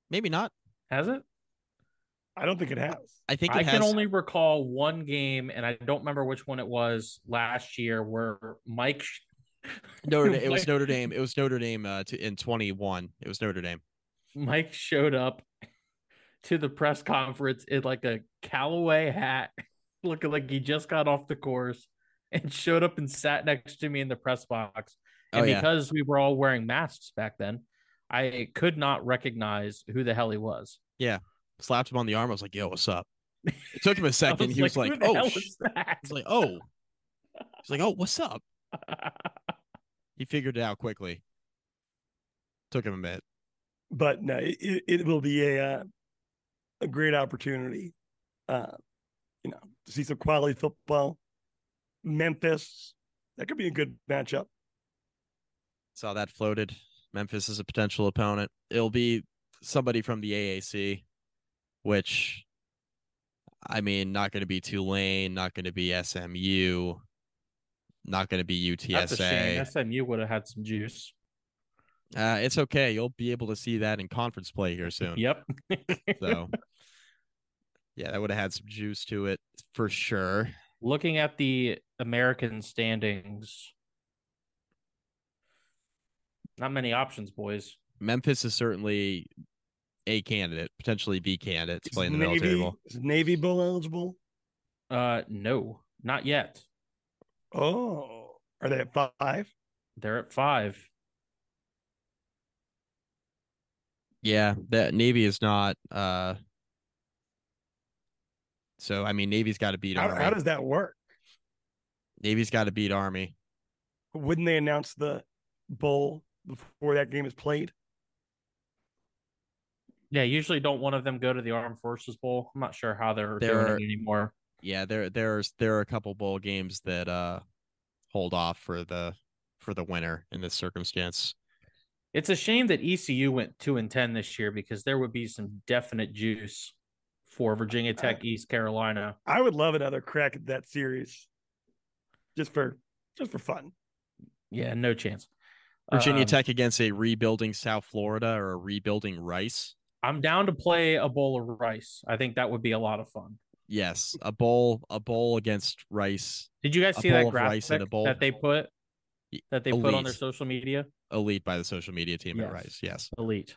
Maybe not. Has it? I don't think it has. I think I has... can only recall one game, and I don't remember which one it was last year, where Mike. Notre Dame, it was Notre Dame. It was Notre Dame uh, to, in twenty one. It was Notre Dame. Mike showed up to the press conference in like a Callaway hat, looking like he just got off the course, and showed up and sat next to me in the press box. And oh, yeah. because we were all wearing masks back then, I could not recognize who the hell he was. Yeah. Slapped him on the arm. I was like, yo, what's up? It took him a second. was he was like, oh, he's like, oh, he's like, oh, what's up? he figured it out quickly. Took him a minute. But no, it, it will be a, uh, a great opportunity, uh, you know, to see some quality football. Memphis, that could be a good matchup. Saw that floated. Memphis is a potential opponent. It'll be somebody from the AAC, which I mean, not going to be Tulane, not going to be SMU, not going to be That's a shame. UTSA. SMU would have had some juice. Uh, it's okay. You'll be able to see that in conference play here soon. Yep. So, yeah, that would have had some juice to it for sure. Looking at the American standings, not many options, boys. Memphis is certainly a candidate, potentially B candidate to Is play in the military Navy, bowl. is Navy Bowl eligible? Uh, no, not yet. Oh, are they at five? They're at five. Yeah, that Navy is not. uh So I mean, Navy's got to beat How, Army. how does that work? Navy's got to beat Army. Wouldn't they announce the bowl before that game is played? Yeah, usually don't one of them go to the Armed Forces Bowl. I'm not sure how they're There- doing it anymore. Yeah, there there's there are a couple bowl games that uh hold off for the for the winner in this circumstance. It's a shame that ECU went two and ten this year because there would be some definite juice for Virginia Tech, East Carolina. I would love another crack at that series, just for just for fun. Yeah, no chance. Virginia Um, Tech against a rebuilding South Florida or a rebuilding Rice. I'm down to play a bowl of rice. I think that would be a lot of fun. Yes, a bowl a bowl against Rice. Did you guys A see bowl that of rice in a graphic bowl. that they put that they put on their social media? Elite by the social media team at Rice. Yes. Elite.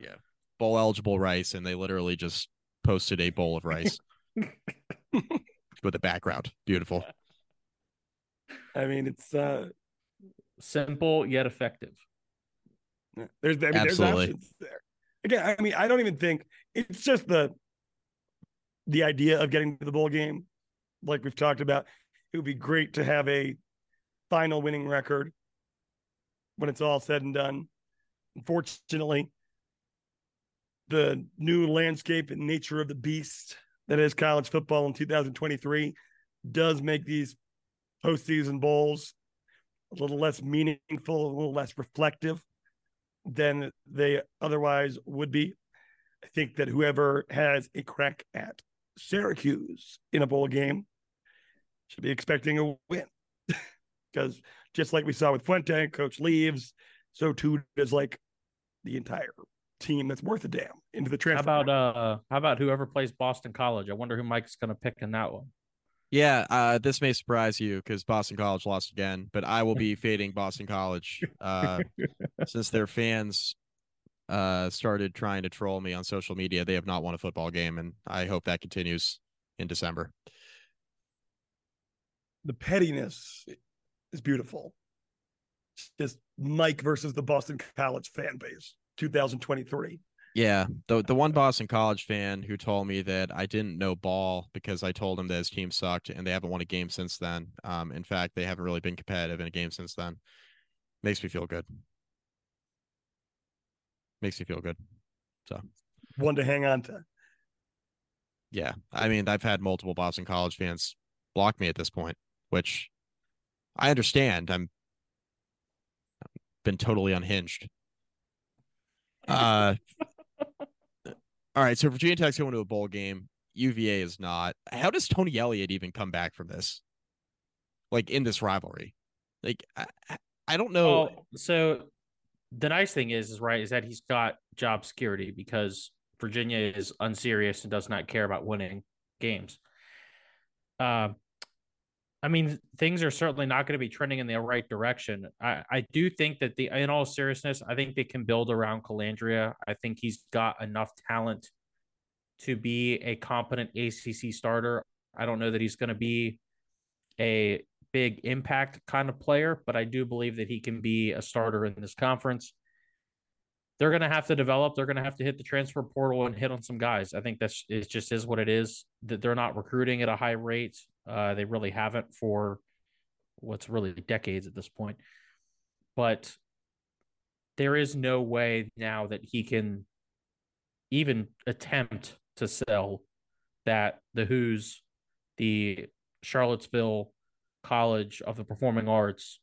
Yeah, bowl eligible rice, and they literally just posted a bowl of rice with a background. Beautiful. I mean, it's uh, Simple yet effective. there's I mean, there's Absolutely. options there. Again, I mean, I don't even think it's just the the idea of getting to the bowl game, like we've talked about. It would be great to have a final winning record when it's all said and done. Unfortunately, the new landscape and nature of the beast that is college football in 2023 does make these postseason bowls a little less meaningful, a little less reflective than they otherwise would be. I think that whoever has a crack at Syracuse in a bowl game should be expecting a win. Because just like we saw with Fuente, coach leaves, so too does like the entire team that's worth a damn into the transfer. How about uh how about whoever plays Boston College? I wonder who Mike's gonna pick in that one. Yeah, uh, this may surprise you because Boston College lost again, but I will be fading Boston College uh, since their fans uh, started trying to troll me on social media. They have not won a football game, and I hope that continues in December. the pettiness is beautiful. It's just Mike versus the Boston College fan base, 2023. Yeah, the the one Boston College fan who told me that I didn't know ball because I told him that his team sucked and they haven't won a game since then. Um, in fact, they haven't really been competitive in a game since then. Makes me feel good. Makes me feel good. So one to hang on to. Yeah, I mean, I've had multiple Boston College fans block me at this point, which I understand. I'm been totally unhinged. Uh, all right. So Virginia Tech's going to a bowl game. UVA is not. How does Tony Elliott even come back from this? Like in this rivalry, like I, I- don't know. Oh, so the nice thing is, is right, is that he's got job security because Virginia is unserious and does not care about winning games. Um, I mean, things are certainly not going to be trending in the right direction. I, I do think that the, in all seriousness, I think they can build around Colandrea. I think he's got enough talent to be a competent ACC starter. I don't know that he's going to be a big impact kind of player, but I do believe that he can be a starter in this conference. They're going to have to develop. They're going to have to hit the transfer portal and hit on some guys. I think that's it. Just is what it is. That they're not recruiting at a high rate. Uh, they really haven't for what's really decades at this point. But there is no way now that he can even attempt to sell that the Who's, the Charlottesville College of the Performing Arts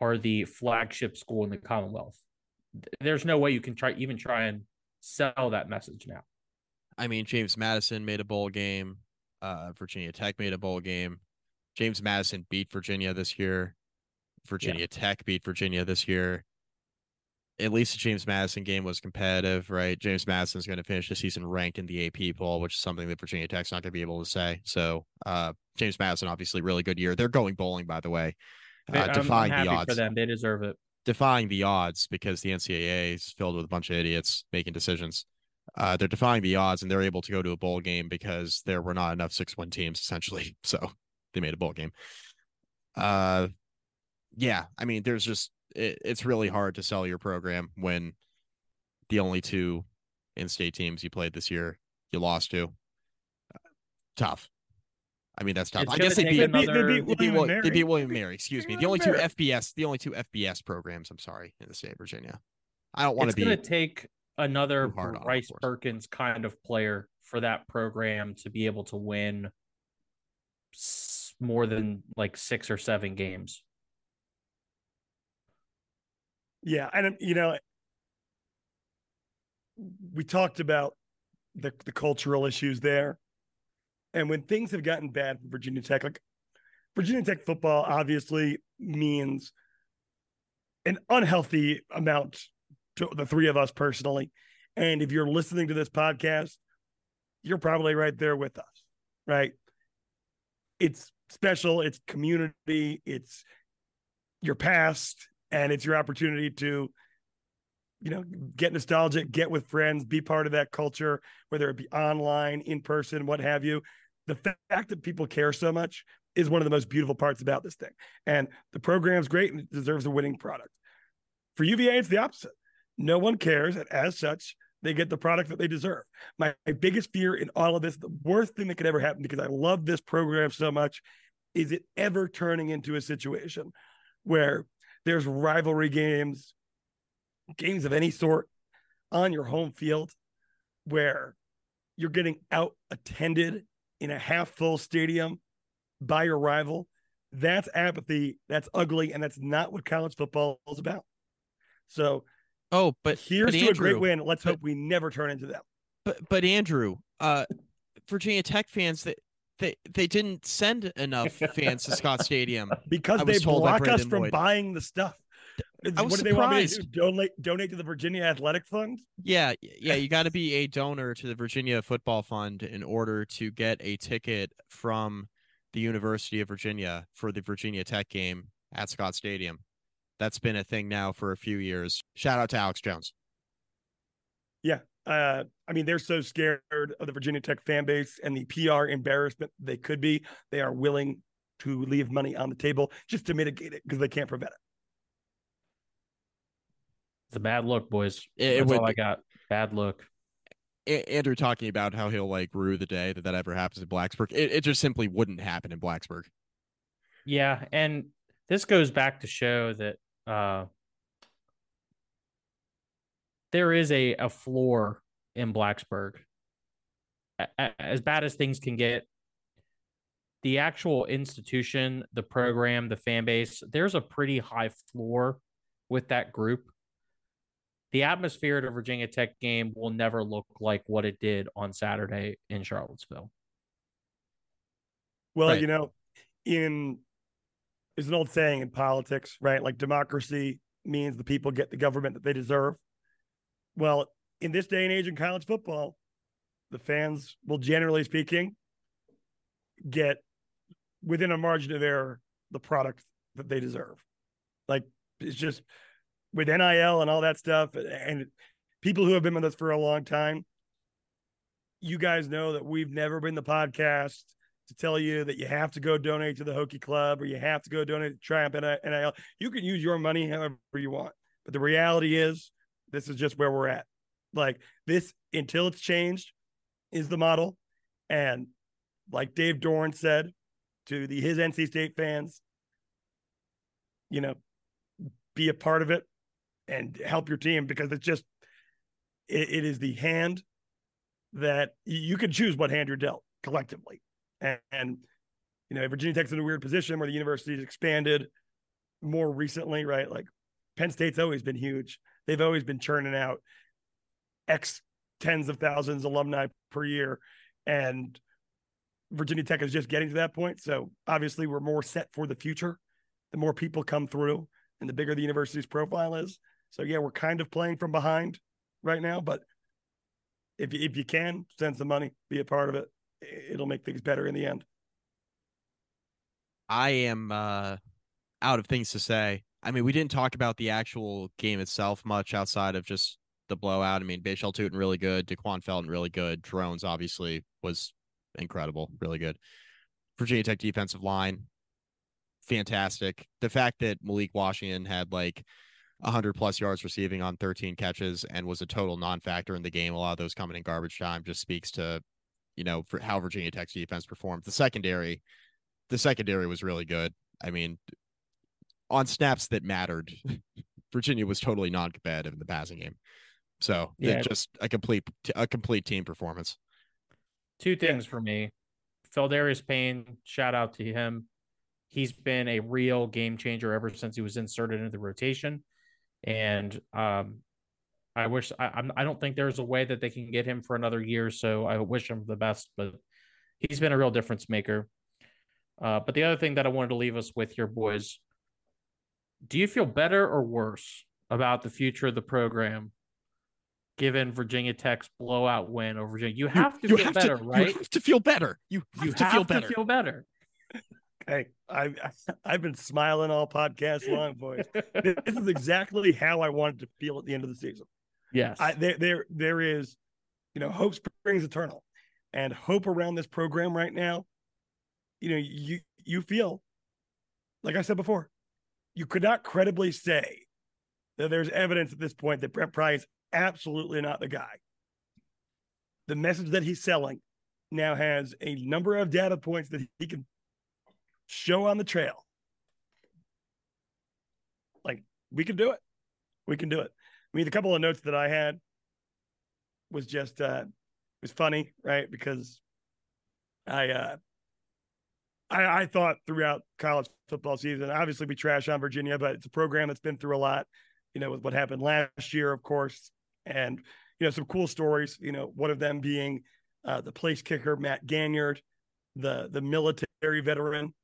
are the flagship school in the Commonwealth. There's no way you can try even try and sell that message now. I mean, James Madison made a bowl game. Uh, Virginia Tech made a bowl game. James Madison beat Virginia this year. Virginia yeah. Tech beat Virginia this year. At least the James Madison game was competitive, right? James Madison's going to finish the season ranked in the AP poll, which is something that Virginia Tech's not going to be able to say. So, uh, James Madison, obviously, really good year. They're going bowling, by the way, uh, defying I'm, I'm the odds. For them, they deserve it. Defying the odds because the NCAA is filled with a bunch of idiots making decisions. Uh, they're defying the odds, and they're able to go to a bowl game because there were not enough six one teams, essentially. So they made a bowl game. Uh, yeah, I mean, there's just it, it's really hard to sell your program when the only two in-state teams you played this year you lost to. Uh, tough. I mean, that's tough. It's I guess they beat, another... they, beat, they, beat William, they beat William Mary. Excuse me. The only two FBS, the only two FBS programs. I'm sorry, in the state of Virginia. I don't want to be. It's going to take another Bryce Perkins kind of player for that program to be able to win more than like six or seven games. Yeah, and you know, we talked about the the cultural issues there, and when things have gotten bad for Virginia Tech, like Virginia Tech football, obviously means an unhealthy amount to the three of us personally. And if you're listening to this podcast, you're probably right there with us, right? It's special, it's community, it's your past, and it's your opportunity to you know get nostalgic get with friends be part of that culture whether it be online in person what have you. The fact that people care so much is one of the most beautiful parts about this thing. And the program's great and it deserves a winning product. For uva it's the opposite no one cares and as such they get the product that they deserve my, my biggest fear in all of this the worst thing that could ever happen because i love this program so much is it ever turning into a situation where there's rivalry games, games of any sort on your home field where you're getting out attended in a half full stadium by your rival. That's apathy. That's ugly. And that's not what college football is about. So, oh, but here's but to Andrew, a great win. Let's but, hope we never turn into them. But, but Andrew, uh, Virginia Tech fans that they they didn't send enough fans to Scott Stadium because they block us from Boyd. buying the stuff. I was what do they want me to do? Donate donate to the Virginia Athletic Fund? Yeah, yeah, you got to be a donor to the Virginia Football Fund in order to get a ticket from the University of Virginia for the Virginia Tech game at Scott Stadium. That's been a thing now for a few years. Shout out to Alex Jones. Yeah, uh, I mean, they're so scared of the Virginia Tech fan base and the PR embarrassment they could be. They are willing to leave money on the table just to mitigate it because they can't prevent it. It's a bad look, boys. It, That's it all I got. Bad look. Andrew talking about how he'll like rue the day that that ever happens in Blacksburg. It, it just simply wouldn't happen in Blacksburg. Yeah, and this goes back to show that uh, there is a, a floor in Blacksburg. As bad as things can get, the actual institution, the program, the fan base, there's a pretty high floor with that group. The atmosphere at a Virginia Tech game will never look like what it did on Saturday in Charlottesville. Well, right. you know, in there's an old saying in politics, right? Like democracy means the people get the government that they deserve. Well, in this day and age in college football, the fans will generally speaking get within a margin of error the product that they deserve. Like it's just with NIL and all that stuff and people who have been with us for a long time, you guys know that we've never been the podcast to tell you that you have to go donate to the Hokie Club or you have to go donate to Triumph NIL. You can use your money however you want. But the reality is this is just where we're at. Like this, until it's changed, is the model. And like Dave Doeren said to the his NC State fans, you know, be a part of it and help your team because it's just it, it is the hand that you can choose what hand you're dealt collectively. And, and you know, Virginia Tech's in a weird position where the university has expanded more recently, right? Like Penn State's always been huge they've always been churning out X tens of thousands alumni per year, and Virginia Tech is just getting to that point. So obviously, we're more set for the future. The more people come through, and the bigger the university's profile is. So yeah, we're kind of playing from behind right now, but if if you can send some money, be a part of it, it'll make things better in the end. I am uh, out of things to say. I mean, we didn't talk about the actual game itself much outside of just the blowout. I mean, Bhayshul Tuten really good, Da'Quan Felton really good, Drones obviously was incredible, really good. Virginia Tech defensive line, fantastic. The fact that Malik Washington had like 100 plus yards receiving on 13 catches and was a total non-factor in the game, a lot of those coming in garbage time, just speaks to, you know, for how Virginia Tech's defense performed. The secondary, the secondary was really good. I mean, on snaps that mattered, Virginia was totally non-competitive in the passing game. So yeah, just a complete a complete team performance. Two things for me. Pheldarius Payne, shout out to him. He's been a real game changer ever since he was inserted into the rotation. And um, I wish I, I'm, I don't think there's a way that they can get him for another year. So I wish him the best, but he's been a real difference maker. Uh, but the other thing that I wanted to leave us with here, boys, do you feel better or worse about the future of the program given Virginia Tech's blowout win over Virginia? You have to you, you feel have better, to, right? You have to feel better. You have, you to, have feel to feel better. Hey, I've I've been smiling all podcast long, boys. this is exactly how I wanted to feel at the end of the season. Yes, I, there there there is, you know, hope springs eternal, and hope around this program right now. You know, you you feel, like I said before, you could not credibly say that there's evidence at this point that Brent Pry is absolutely not the guy. The message that he's selling now has a number of data points that he can show on the trail. Like we can do it. We can do it. Mean, the couple of notes that I had was just uh it was funny, right? Because I uh I, I thought throughout college football season, obviously we trash on Virginia, but it's a program that's been through a lot, you know, with what happened last year, of course, and you know, some cool stories, you know, one of them being uh, the place kicker, Matt Ganyard, the the military veteran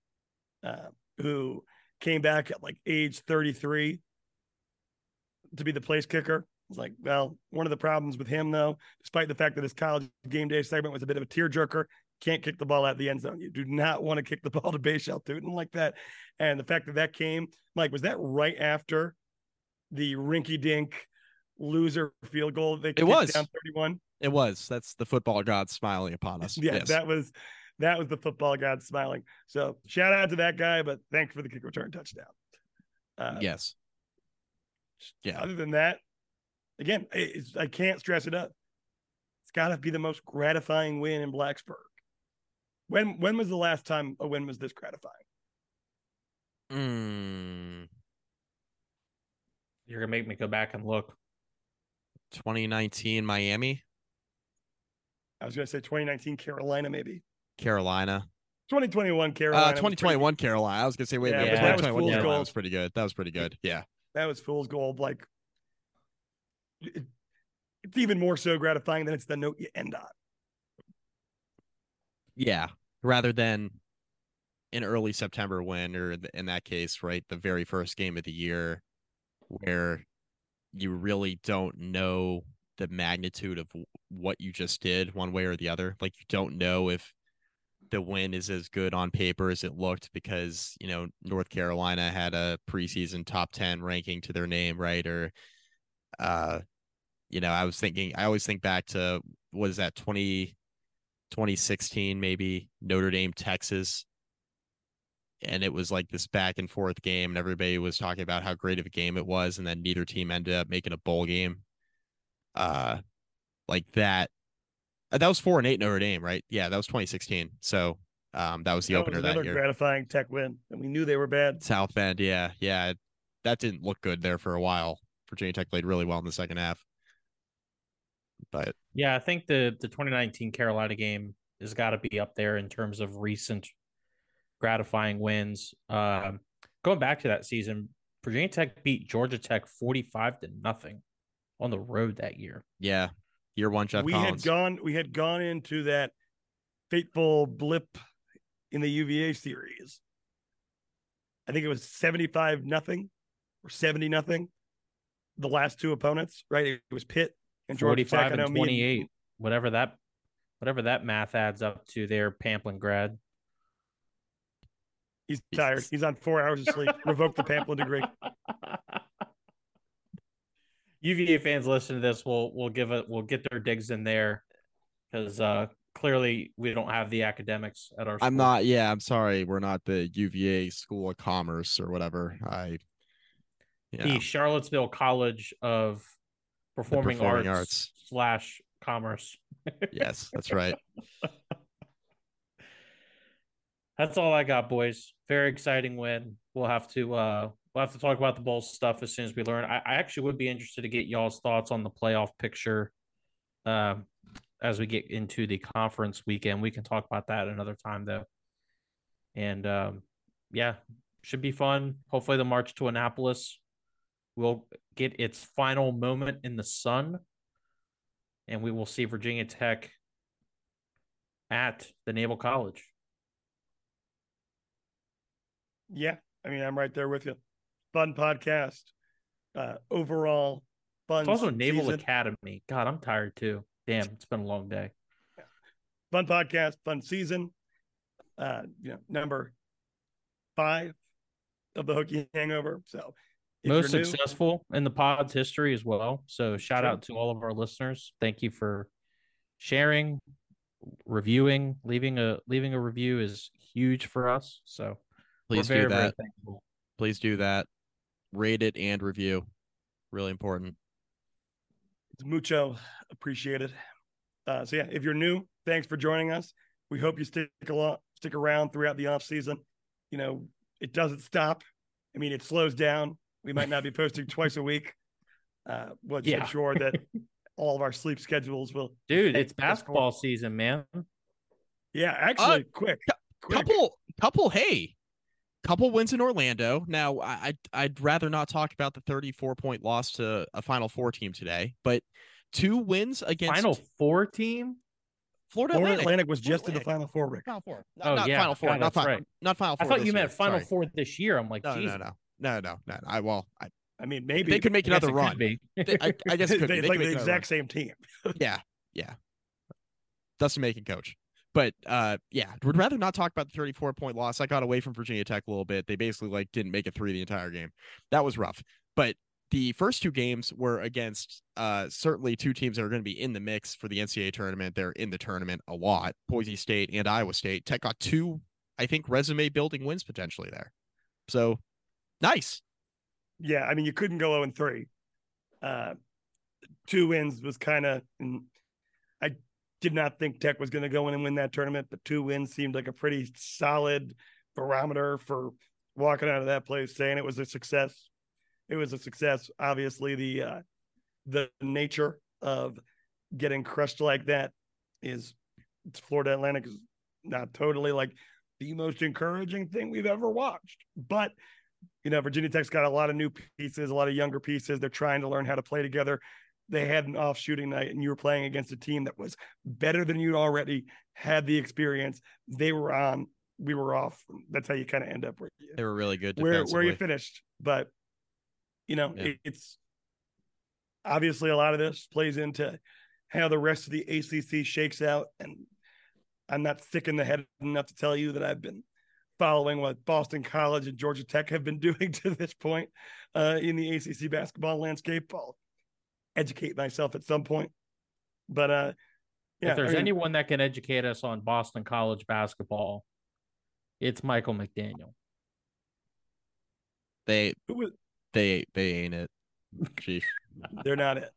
uh, who came back at like age 33 to be the place kicker. It's like, well, one of the problems with him, though, despite the fact that his college game day segment was a bit of a tearjerker, can't kick the ball out the end zone. You do not want to kick the ball to Bhayshul Tuten like that. And the fact that that came, Mike, was that right after the rinky dink loser field goal? They it was down 31. It was. That's the football god smiling upon us. Yeah, yes. that was that was the football god smiling. So shout out to that guy, but thanks for the kick return touchdown. Uh, yes. Yeah. Other than that, again, I can't stress it up. It's got to be the most gratifying win in Blacksburg. When when was the last time a win was this gratifying? Mm. You're gonna make me go back and look. 2019 Miami. I was gonna say 2019 Carolina, maybe. Carolina. 2021 Carolina. Uh, 2021 Carolina. I was gonna say, wait, yeah, wait, yeah. 2021 Carolina gold. was pretty good. That was pretty good. Yeah. That was fool's gold. Like, it, it's even more so gratifying than it's the note you end on. Yeah, rather than in early September when, or in that case, right, the very first game of the year, where you really don't know the magnitude of what you just did one way or the other. Like you don't know if the win is as good on paper as it looked because you know North Carolina had a preseason top 10 ranking to their name right? Or uh you know I was thinking I always think back to what is that 20 2016 maybe Notre Dame Texas? And it was like this back and forth game and everybody was talking about how great of a game it was and then neither team ended up making a bowl game. Uh like that that was four and eight Notre Dame, right? Yeah, that was 2016. So um, that was the that opener was that year. Gratifying Tech win, and we knew they were bad. South Bend, yeah, yeah, that didn't look good there for a while. Virginia Tech played really well in the second half, but yeah, I think the the 2019 Carolina game has got to be up there in terms of recent gratifying wins. Um, going back to that season, Virginia Tech beat Georgia Tech 45 to nothing on the road that year. Yeah, Year one, Geoff we Collins. had gone we had gone into that fateful blip in the UVA series. I think it was 75 nothing or 70 nothing. The last two opponents, right? It was Pitt and Georgia Tech. 45 I know and me 28, whatever that whatever that math adds up to their Pamplin grad. He's tired. He's on four hours of sleep. Revoke the Pamplin degree. UVA fans listen to this. We'll we'll give it. We'll get their digs in there because uh, clearly we don't have the academics at our. I'm not. Yeah, I'm sorry. We're not the UVA School of Commerce or whatever. I. Yeah. the Charlottesville College of Performing, Performing Arts, Arts. slash Commerce. yes, that's right. That's all I got, boys. Very exciting win. We'll have to uh we'll have to talk about the bowl stuff as soon as we learn. I, I actually would be interested to get y'all's thoughts on the playoff picture um as we get into the conference weekend. We can talk about that another time though. And um yeah, should be fun. Hopefully the march to Annapolis will get its final moment in the sun. And we will see Virginia Tech at the Naval College. Yeah. I mean, I'm right there with you. Fun podcast. Uh overall fun. It's also Naval season. Academy. God, I'm tired too. Damn, it's been a long day. fun podcast, fun season. Uh, you know, number five of the Hokie Hangover. So if Most you're new- successful in the pod's history as well. So shout True. out to all of our listeners. Thank you for sharing, reviewing, leaving a leaving a review is huge for us. So Please we're very, do very that. thankful. Please do that. Rate it and review. Really important. It's mucho appreciated. Uh, so yeah, if you're new, thanks for joining us. We hope you stick a lot, stick around throughout the off season. You know, it doesn't stop. I mean, it slows down. We might not be posting twice a week. Uh, we'll just Yeah. ensure that all of our sleep schedules will. Dude, it's basketball season, man. Yeah, actually, quick, quick. Couple, couple. Hey, couple wins in Orlando. Now, I, I'd, I'd rather not talk about the 34 point loss to a Final Four team today, but two wins against Final four team? Florida, Florida Atlantic. Atlantic was just in the Final Four, Rick. Final Four. Oh, Not, not yeah. Final Four. God, not, that's final, right. not Final Four. I thought this you year. meant Final Sorry. Four this year. I'm like, No, Jesus. no, no, no, no, no. I well, I, I mean, maybe they could make I guess another it could run. be. They- I, I guess it could be. They- They like could the make run. exact same team. yeah, yeah. Dusty May can coach. But uh yeah, would rather not talk about the 34 point loss. I got away from Virginia Tech a little bit. They basically like didn't make it through the entire game. That was rough. But the first two games were against uh certainly two teams that are going to be in the mix for the NCAA tournament. They're in the tournament a lot. Boise State and Iowa State. Tech got two, I think, resume building wins potentially there. So nice. Yeah, I mean, you couldn't go 0 and 3. Uh, two wins was kind of. I did not think Tech was going to go in and win that tournament, but two wins seemed like a pretty solid barometer for walking out of that place saying it was a success. It was a success. Obviously, the uh, the nature of getting crushed like that is Florida Atlantic is not totally like the most encouraging thing we've ever watched, but you know, Virginia Tech's got a lot of new pieces, a lot of younger pieces. They're trying to learn how to play together. They had an off shooting night, and you were playing against a team that was better than you already had the experience. They were on, we were off. That's how you kind of end up where you, They were really good where, where you finished. But, you know, Yeah. it- it's obviously a lot of this plays into how the rest of the ACC shakes out. And I'm not thick in the head enough to tell you that I've been following what Boston College and Georgia Tech have been doing to this point uh, in the ACC basketball landscape. I'll educate myself at some point. But uh, yeah, if there's I mean, anyone that can educate us on Boston College basketball, it's Michael McDaniel. They who was- they they ain't it, Chief. they're not it.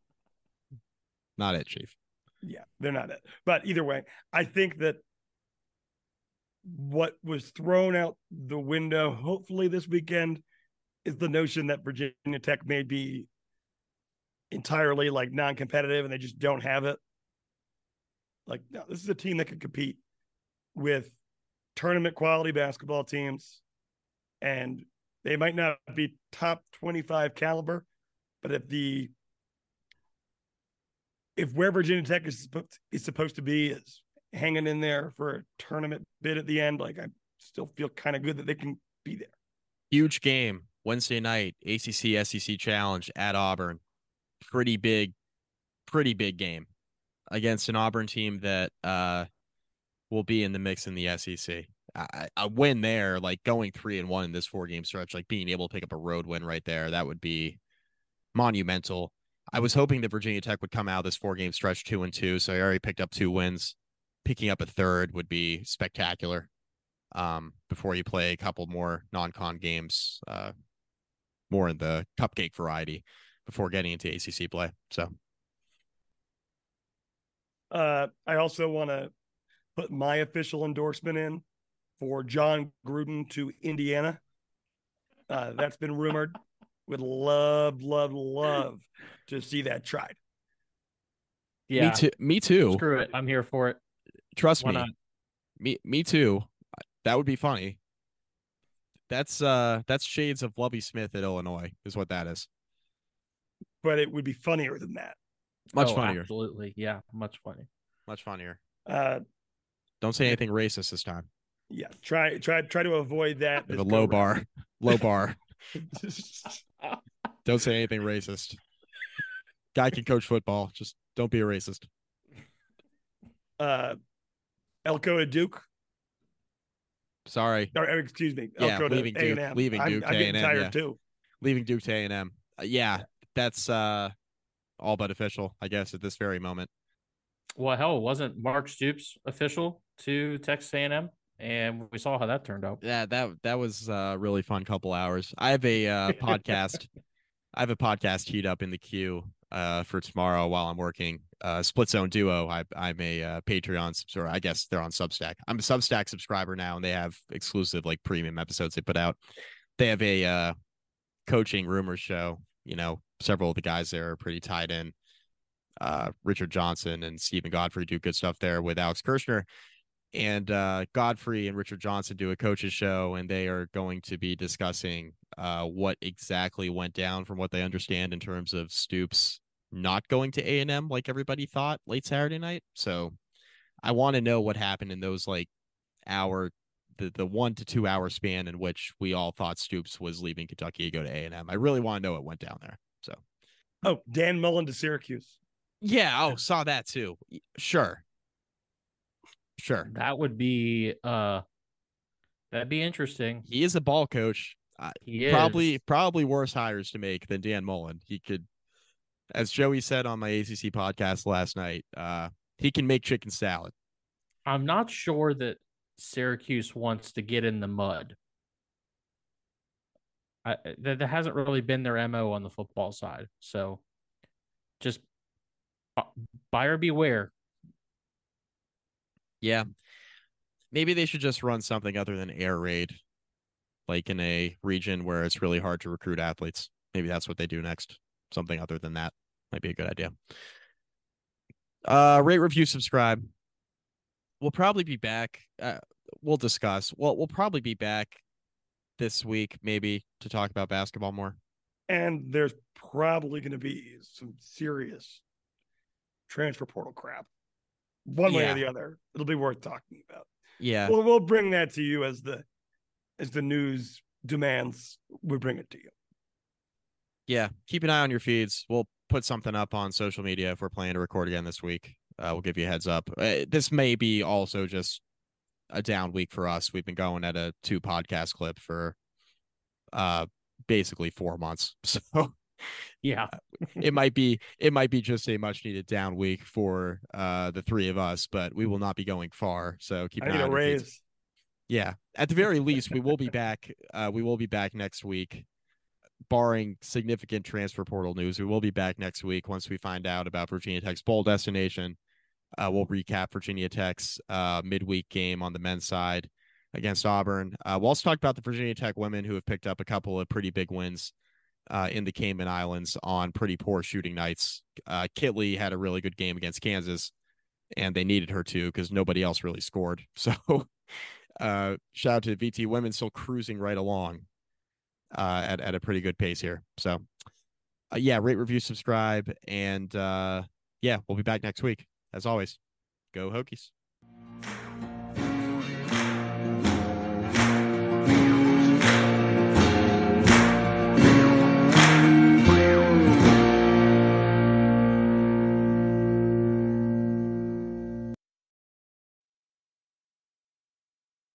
Not it, Chief. Yeah, they're not it. But either way, I think that what was thrown out the window, hopefully this weekend, is the notion that Virginia Tech may be entirely like non-competitive and they just don't have it. Like, no, this is a team that could compete with tournament quality basketball teams, and they might not be top 25 caliber, but if the if where Virginia Tech is is supposed to be is hanging in there for a tournament bid at the end, like I still feel kind of good that they can be there. Huge game Wednesday night, ACC SEC Challenge at Auburn. Pretty big, pretty big game against an Auburn team that uh, will be in the mix in the SEC. I, win there, like going three and one in this four game stretch, like being able to pick up a road win right there, that would be monumental. I was hoping that Virginia Tech would come out this four game stretch two and two. So I already picked up two wins. Picking up a third would be spectacular. Um, before you play a couple more non con games, uh, more in the cupcake variety before getting into ACC play. So, uh, I also want to put my official endorsement in for Jon Gruden to Indiana. Uh, that's been rumored. Would love, love, love to see that tried. Yeah, me too. Me too. Screw it. I'm here for it. Trust Why me. not? Me, me too. That would be funny. That's uh, that's shades of Lovie Smith at Illinois, is what that is. But it would be funnier than that. Much Oh, funnier. Absolutely. Yeah, much funny. Much funnier. Uh, Don't say anything racist this time. yeah, try, try, try to avoid that. We this have a low go bar. Low bar. Don't say anything racist. Guy can coach football. Just don't be a racist. uh, Elko at Duke. Sorry. Or, or excuse me, Yeah, Elko to leaving Duke- A&M. leaving I'm, Duke I'm getting A&M, tired yeah. too. Leaving Duke to A&M. Uh, yeah, that's uh, all but official, I guess, at this very moment. Well, hell, wasn't Mark Stoops official to Texas A&M? And we saw how that turned out. Yeah, that that was a really fun couple hours. I have a uh, podcast. I have a podcast queued up in the queue uh, for tomorrow while I'm working. Uh, Split Zone Duo. I, I'm a uh, Patreon subscriber. I guess they're on Substack. I'm a Substack subscriber now, and they have exclusive like premium episodes they put out. They have a uh, coaching rumors show. You know, several of the guys there are pretty tied in. Uh, Richard Johnson and Steven Godfrey do good stuff there with Alex Kirshner and uh, Godfrey and Richard Johnson do a coaches show, and they are going to be discussing uh, what exactly went down from what they understand in terms of Stoops not going to A and M like everybody thought late Saturday night. So I want to know what happened in those like hour, the the one to two hour span in which we all thought Stoops was leaving Kentucky to go to A and. I really want to know what went down there. So Oh, Dan Mullen to Syracuse. yeah, oh, saw that too. Sure, sure. That would be uh that'd be interesting. He is a ball coach. Uh, He is. probably probably worse hires to make than Dan Mullen. He could, as Joey said on my ACC podcast last night, uh, he can make chicken salad. I'm not sure that Syracuse wants to get in the mud. I, that, that hasn't really been their MO on the football side. So just bu- buyer beware. Yeah, maybe they should just run something other than air raid, like in a region where it's really hard to recruit athletes. Maybe that's what they do next. Something other than that might be a good idea. Uh, rate, review, subscribe. We'll probably be back. Uh, we'll discuss. Well, we'll probably be back this week, maybe to talk about basketball more. And there's probably going to be some serious transfer portal crap. One way or the other. It'll be worth talking about. Yeah, Well, we'll bring that to you as the as the news demands. We bring it to you. yeah. Keep an eye on your feeds. We'll put something up on social media if we're planning to record again this week. Uh, we'll give you a heads up. Uh, this may be also just a down week for us. We've been going at a two podcast clip for uh basically four months. So Yeah. it might be it might be just a much needed down week for uh the three of us, but we will not be going far. So keep I an eye a on your raise. Yeah. At the very least, we will be back. Uh, we will be back next week, barring significant transfer portal news. We will be back next week once we find out about Virginia Tech's bowl destination. Uh, we'll recap Virginia Tech's uh, midweek game on the men's side against Auburn. Uh, we'll also talk about the Virginia Tech women who have picked up a couple of pretty big wins uh, in the Cayman Islands on pretty poor shooting nights. Uh, Kitley had a really good game against Kansas, and they needed her to because nobody else really scored. So uh shout out to VT women still cruising right along at, at a pretty good pace here. So yeah, rate, review, subscribe, and yeah, we'll be back next week. As always, go Hokies.